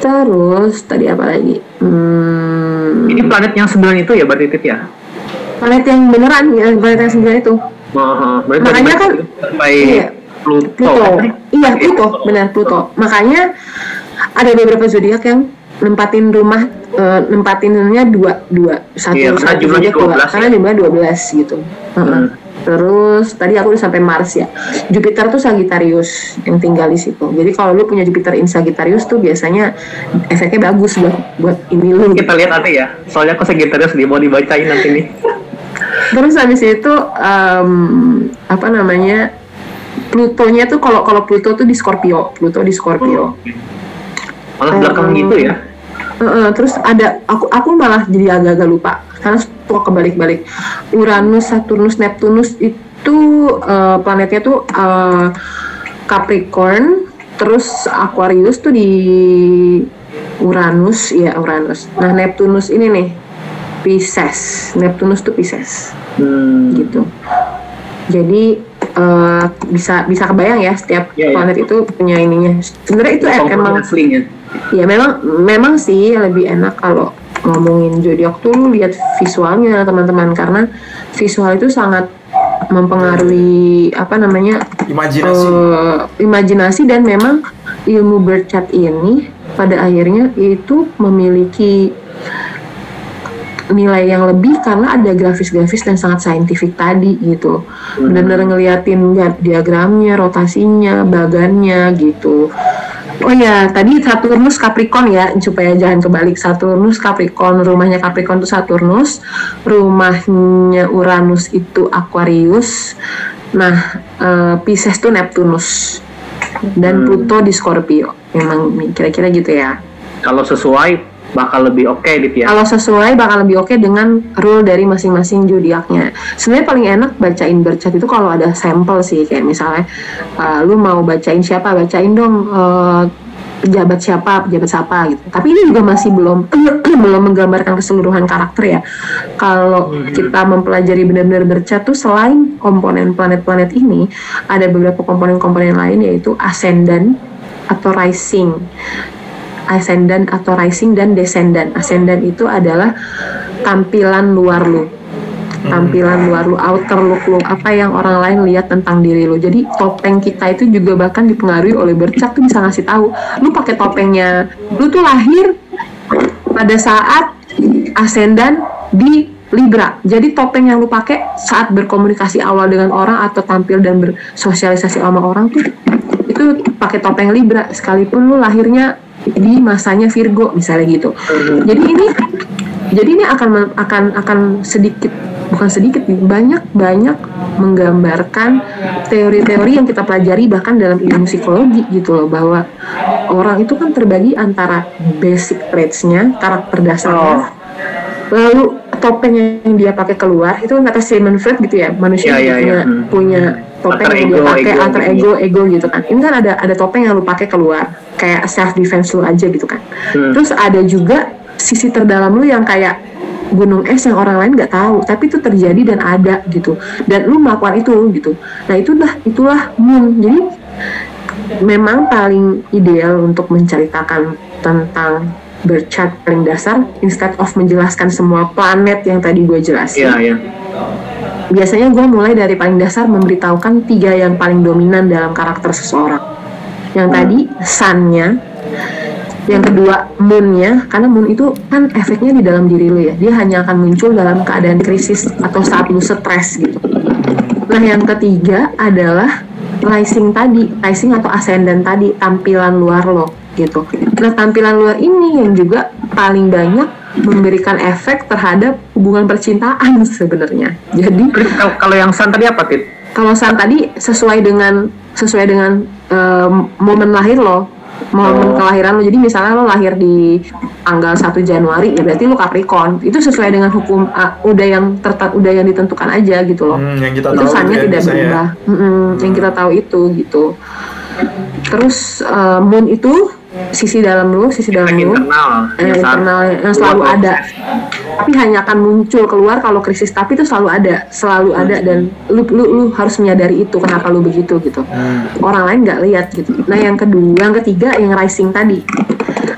Terus tadi apa lagi? Hmm, Ini planet yang sembilan itu ya berarti Tit, ya? planet yang beneran, ya, planet yang sembilan itu. Berarti Makanya kan- sampai iya. Pluto. Pluto. Iya, Pluto, benar Pluto. Makanya ada beberapa zodiak yang nempatin rumah eh, nempatinnya dua dua satu Iya, karena satu jumlahnya dua 12 karena jumlah 12 gitu. Heeh. Hmm. Terus tadi aku udah sampai Mars ya. Jupiter tuh Sagittarius yang tinggal di situ. Jadi kalau lu punya Jupiter in Sagittarius tuh biasanya efeknya bagus buat buat ini lu. Kita lihat nanti ya. Soalnya aku Sagittarius nih mau dibacain nanti nih. Terus habis itu em, apa namanya? Plutonya tuh kalau kalau Pluto tuh di Scorpio, Pluto di Scorpio. Malah belakang gitu ya. Terus ada aku aku malah jadi agak-agak lupa karena suka kebalik-balik. Uranus, Saturnus, Neptunus itu eh, planetnya tuh eh, Capricorn, terus Aquarius tuh di Uranus, ya Uranus. Nah Neptunus ini nih Pisces, Neptunus tuh Pisces Hmm. gitu. Jadi eh, bisa bisa kebayang ya setiap Iya, iya. planet itu punya ininya. Sebenarnya itu emang aslinya. Ya memang memang sih lebih enak kalau ngomongin zodiak tuh lu lihat visualnya teman-teman. Karena visual itu sangat mempengaruhi apa namanya Imajinasi. eh, imajinasi dan memang ilmu birth chart ini pada akhirnya itu memiliki nilai yang lebih karena ada grafis-grafis dan sangat saintifik tadi gitu benar-benar ngeliatin dia- diagramnya rotasinya bagannya gitu oh ya tadi Saturnus Capricorn ya supaya jangan kebalik. Saturnus Capricorn rumahnya Capricorn itu Saturnus rumahnya Uranus itu Aquarius. Nah eh, Pisces tuh Neptunus. Dan Hmm. Pluto di Scorpio. Memang kira-kira gitu ya. Kalau sesuai bakal lebih oke gitu ya. kalau sesuai bakal lebih oke dengan rule dari masing-masing zodiaknya. Sebenarnya paling enak bacain bercat itu kalau ada sampel sih kayak misalnya uh, lu mau bacain siapa bacain dong uh, pejabat siapa pejabat siapa gitu. Tapi ini juga masih belum belum menggambarkan keseluruhan karakter ya. Kalau kita mempelajari benar-benar bercat tuh selain komponen planet-planet ini ada beberapa komponen-komponen lain yaitu ascendant atau rising ascendant atau rising dan descendant. Ascendant itu adalah tampilan luar lu. Tampilan luar lu, outer look lu, apa yang orang lain lihat tentang diri lu. Jadi topeng kita itu juga bahkan dipengaruhi oleh bercat tuh bisa ngasih tahu. Lu pakai topengnya, lu tuh lahir pada saat ascendant di Libra. Jadi topeng yang lu pakai saat berkomunikasi awal dengan orang atau tampil dan bersosialisasi sama orang tuh itu pakai topeng Libra sekalipun lu lahirnya di masanya Virgo misalnya gitu. Jadi ini jadi ini akan akan akan sedikit bukan sedikit banyak banyak menggambarkan teori-teori yang kita pelajari bahkan dalam ilmu psikologi gitu loh bahwa orang itu kan terbagi antara basic traits-nya, karakter dasarnya, lalu topeng yang dia pakai keluar itu kan kata Sigmund Freud gitu ya manusia Iya, iya, punya iya. Hmm. punya topeng Alter yang dia pakai ego alter gitu. ego ego gitu kan ini kan ada ada topeng yang lu pakai keluar kayak self defense lu aja gitu kan Hmm. terus ada juga sisi terdalam lu yang kayak gunung es yang orang lain nggak tahu tapi itu terjadi dan ada gitu dan lu melakukan itu gitu nah itulah itulah moon jadi memang paling ideal untuk menceritakan tentang birth chart paling dasar instead of menjelaskan semua planet yang tadi gue jelasin Iya, iya. biasanya gue mulai dari paling dasar memberitahukan tiga yang paling dominan dalam karakter seseorang. Yang tadi sun-nya, yang kedua moon-nya, karena moon itu kan efeknya di dalam diri lu ya. Dia hanya akan muncul dalam keadaan krisis atau saat lu stres gitu. Nah, yang ketiga adalah rising tadi, rising atau ascendant tadi, tampilan luar lo gitu. Nah, tampilan luar ini yang juga paling banyak memberikan efek terhadap hubungan percintaan sebenarnya. Jadi kalau- yang Sun tadi apa, Tit? kalau San tadi sesuai dengan sesuai dengan em, momen lahir lo momen Oh. kelahiran lo jadi misalnya lo lahir di tanggal 1 Januari ya berarti lo Capricorn itu sesuai dengan hukum ah, udah yang tertat udah yang ditentukan aja gitu loh Hmm, yang kita itu tahu sannya ya, tidak ya. berubah Mm-mm, yang kita tahu itu gitu terus eh, moon itu sisi dalam lu sisi dalam lu internal eh, internal yang selalu keluar ada. Tapi hanya akan muncul keluar kalau krisis. Tapi itu selalu ada selalu ada dan lu lu lu harus menyadari itu kenapa lu begitu gitu. Orang lain nggak lihat gitu. Nah yang kedua yang ketiga yang rising tadi.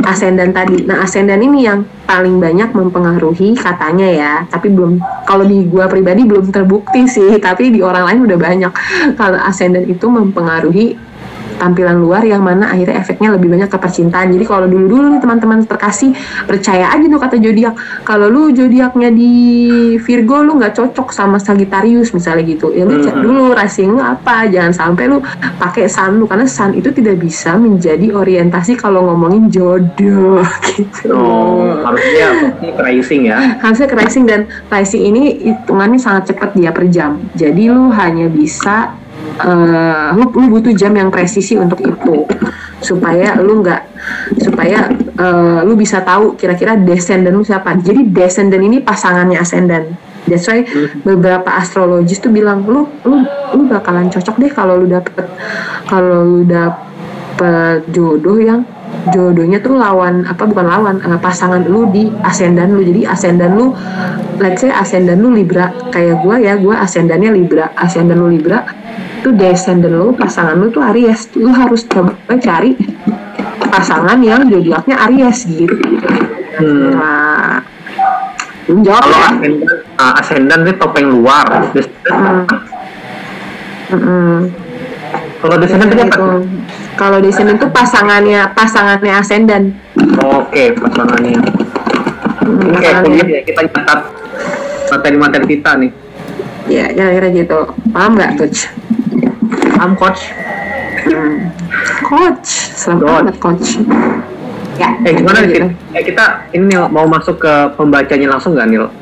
Ascendant tadi. Nah ascendant ini yang paling banyak mempengaruhi katanya ya. Tapi belum kalau di gua pribadi belum terbukti sih. Tapi di orang lain udah banyak. Kalau ascendant itu mempengaruhi tampilan luar yang mana akhirnya efeknya lebih banyak ke percintaan. Jadi kalau dulu-dulu nih teman-teman terkasih percaya aja tuh kata zodiak. Kalau lu zodiaknya di Virgo lu nggak cocok sama Sagittarius misalnya gitu. Ya lu cek dulu rasing lu apa. Jangan sampai lu pakai sun lu karena sun itu tidak bisa menjadi orientasi kalau ngomongin jodoh gitu. Oh, harusnya rising ya. Harusnya rising dan rising ini hitungannya sangat cepat dia per jam. Jadi lu hanya bisa eh, lu, lu butuh jam yang presisi untuk itu supaya lu nggak supaya eh, lu bisa tahu kira-kira descendant lu siapa. Jadi descendant ini pasangannya ascendant. That's why beberapa astrologis tuh bilang lu lu lu bakalan cocok deh kalau lu dapet kalau lu dapet jodoh yang jodohnya tuh lawan apa bukan lawan eh, pasangan lu di ascendant lu jadi ascendant lu let's say ascendant lu Libra kayak gua ya gua ascendannya Libra ascendant lu Libra tuh descendant lu pasangan lu tuh Aries lu harus coba cari pasangan yang zodiaknya Aries gitu Hmm. nah menjawab Kalau ya ascendant, ah, ascendant itu topeng luar. Hmm. Mm-mm. Kalau descendant itu apa? Gitu. Kalau descendant tuh pasangannya pasangannya ascendant. Oke, pasangannya. Hmm, pasangannya. kuliah ya, kita nyatat materi-materi kita nih. Ya, kira-kira gitu. Paham nggak, coach? Paham coach? Hmm. Coach, selamat Coach. banget coach. Ya, Eh gimana nih? gitu. Eh, kita ini mau masuk ke pembacanya langsung nggak Nil?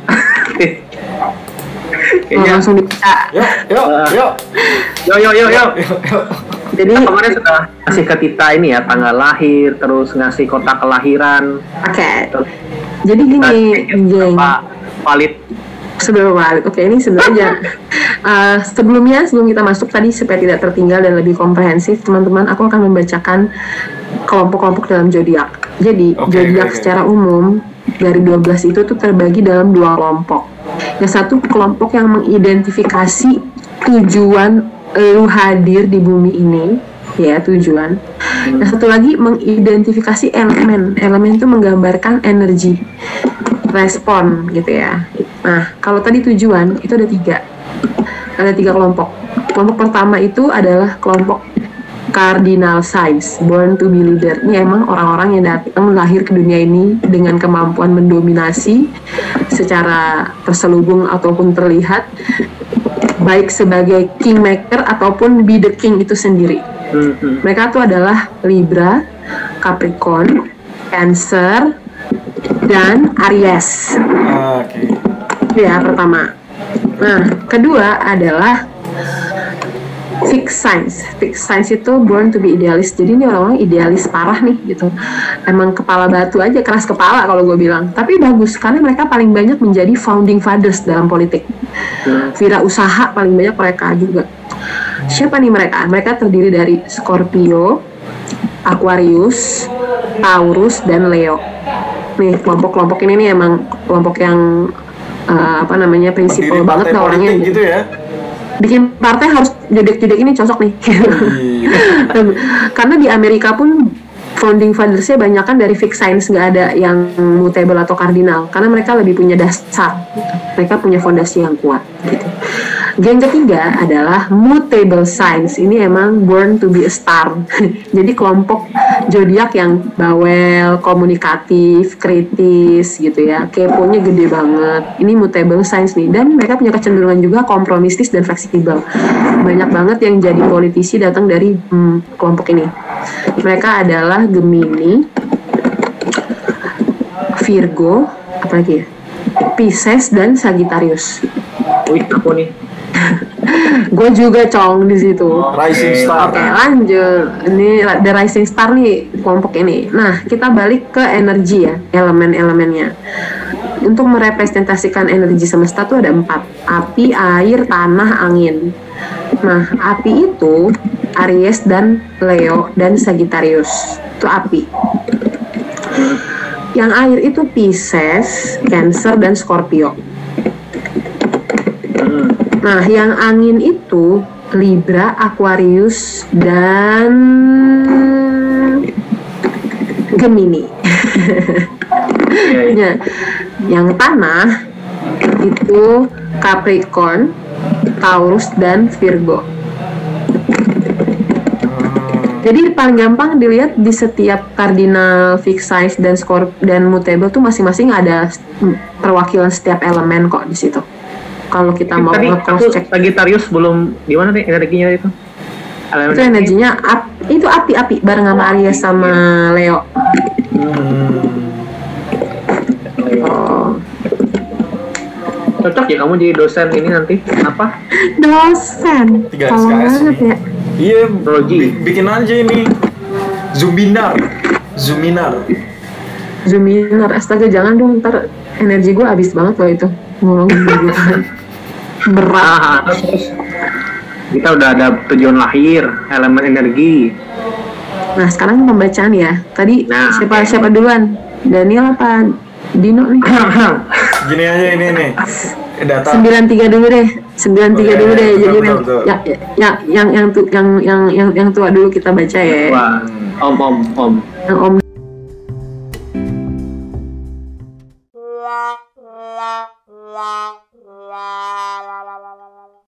Kayaknya. langsung dibaca. Yuk, yuk, yuk. Yo. Yuk, yuk. Jadi, Kita kemarin sudah ngasih ke Tita ini ya tanggal lahir, terus ngasih kota kelahiran. oke. Terus Jadi gini, geng. apa valid sebelum balik. Oke, ini sebenarnya uh, sebelumnya sebelum kita masuk tadi supaya tidak tertinggal dan lebih komprehensif, teman-teman, aku akan membacakan kelompok-kelompok dalam zodiak. Jadi, Oke, zodiak oke. secara umum dari 12 itu tuh terbagi dalam dua kelompok. Yang satu kelompok yang mengidentifikasi tujuan lu hadir di bumi ini, ya tujuan. Yang satu lagi mengidentifikasi elemen. Elemen itu menggambarkan energi respon gitu ya. Nah, kalau tadi tujuan itu ada tiga, ada tiga kelompok. Kelompok pertama itu adalah kelompok cardinal signs, born to be leader. Ini emang orang-orang yang datang lahir ke dunia ini dengan kemampuan mendominasi secara terselubung ataupun terlihat, baik sebagai kingmaker ataupun be the king itu sendiri. Hmm, hmm. Mereka tuh adalah Libra, Capricorn, Cancer, dan Aries. Ah, Oke. Itu ya pertama. Nah, kedua adalah fixed signs. Fixed signs itu born to be idealis. Jadi ini orang-orang idealis parah nih gitu. Emang kepala batu aja keras kepala kalau gue bilang. Tapi bagus karena mereka paling banyak menjadi founding fathers dalam politik. Wira usaha paling banyak mereka juga. Siapa nih mereka? Mereka terdiri dari Scorpio, Aquarius, Taurus, dan Leo. Nih kelompok-kelompok ini nih emang kelompok yang eh, apa namanya prinsipal banget lah orangnya. politik gitu ya. Bikin partai harus jodek-jodek ini cocok nih. Iya. Karena di Amerika pun founding fathers-nya banyak kan dari fixed signs nggak ada yang mutable atau kardinal karena mereka lebih punya dasar mereka punya fondasi yang kuat gitu. Yang ketiga adalah mutable signs. Ini emang born to be a star. Jadi kelompok zodiak yang bawel, komunikatif, kritis gitu ya. Keponya gede banget. Ini mutable signs nih. Dan mereka punya kecenderungan juga kompromistis dan fleksibel. Banyak banget yang jadi politisi datang dari hmm, kelompok ini. Mereka adalah Gemini, Virgo, apa lagi ya? Pisces dan Sagittarius. Wih, aku nih. Gue juga cong di situ. Rising Oke, Star. Oke, lanjut. Ini The Rising Star nih kelompok ini. Nah, kita balik ke energi ya, elemen-elemennya. untuk merepresentasikan energi semesta tuh ada empat api air tanah angin nah api itu Aries dan Leo dan Sagittarius itu api yang air itu Pisces, Cancer dan Scorpio. Nah, yang angin itu Libra, Aquarius, dan Gemini. Ya, yang tanah itu Capricorn, Taurus, dan Virgo. Jadi paling gampang dilihat di setiap cardinal, fixed size, dan scorp dan mutable tuh masing-masing ada perwakilan setiap elemen kok di situ. Kalau kita mau Tadi nge-cross aku check Sagittarius belum gimana nih energinya itu? Elemen itu energinya ap- itu api-api bareng sama Aries sama Leo. Hmm. Oh. Cocok ya kamu jadi dosen ini nanti apa? Dosen. Tiga SKS banget ya. Iya, bi- bikin aja ini. Zoominar. Zoominar. Zoominar, astaga jangan dong ntar energi gue habis banget loh itu berat. Kita udah ada tujuan lahir elemen energi. Nah sekarang pembacaan ya. Tadi nah, siapa okay. siapa duluan? Daniel apa Dino nih? Gini aja ini nih eh, data. Sembilan tiga dulu deh. Sembilan tiga dulu deh. Jadi betul, yang, betul. Ya, ya, ya, yang yang yang yang yang yang yang tua dulu kita baca ya. Om om om. Yang om. La. 啦啦啦啦啦啦啦。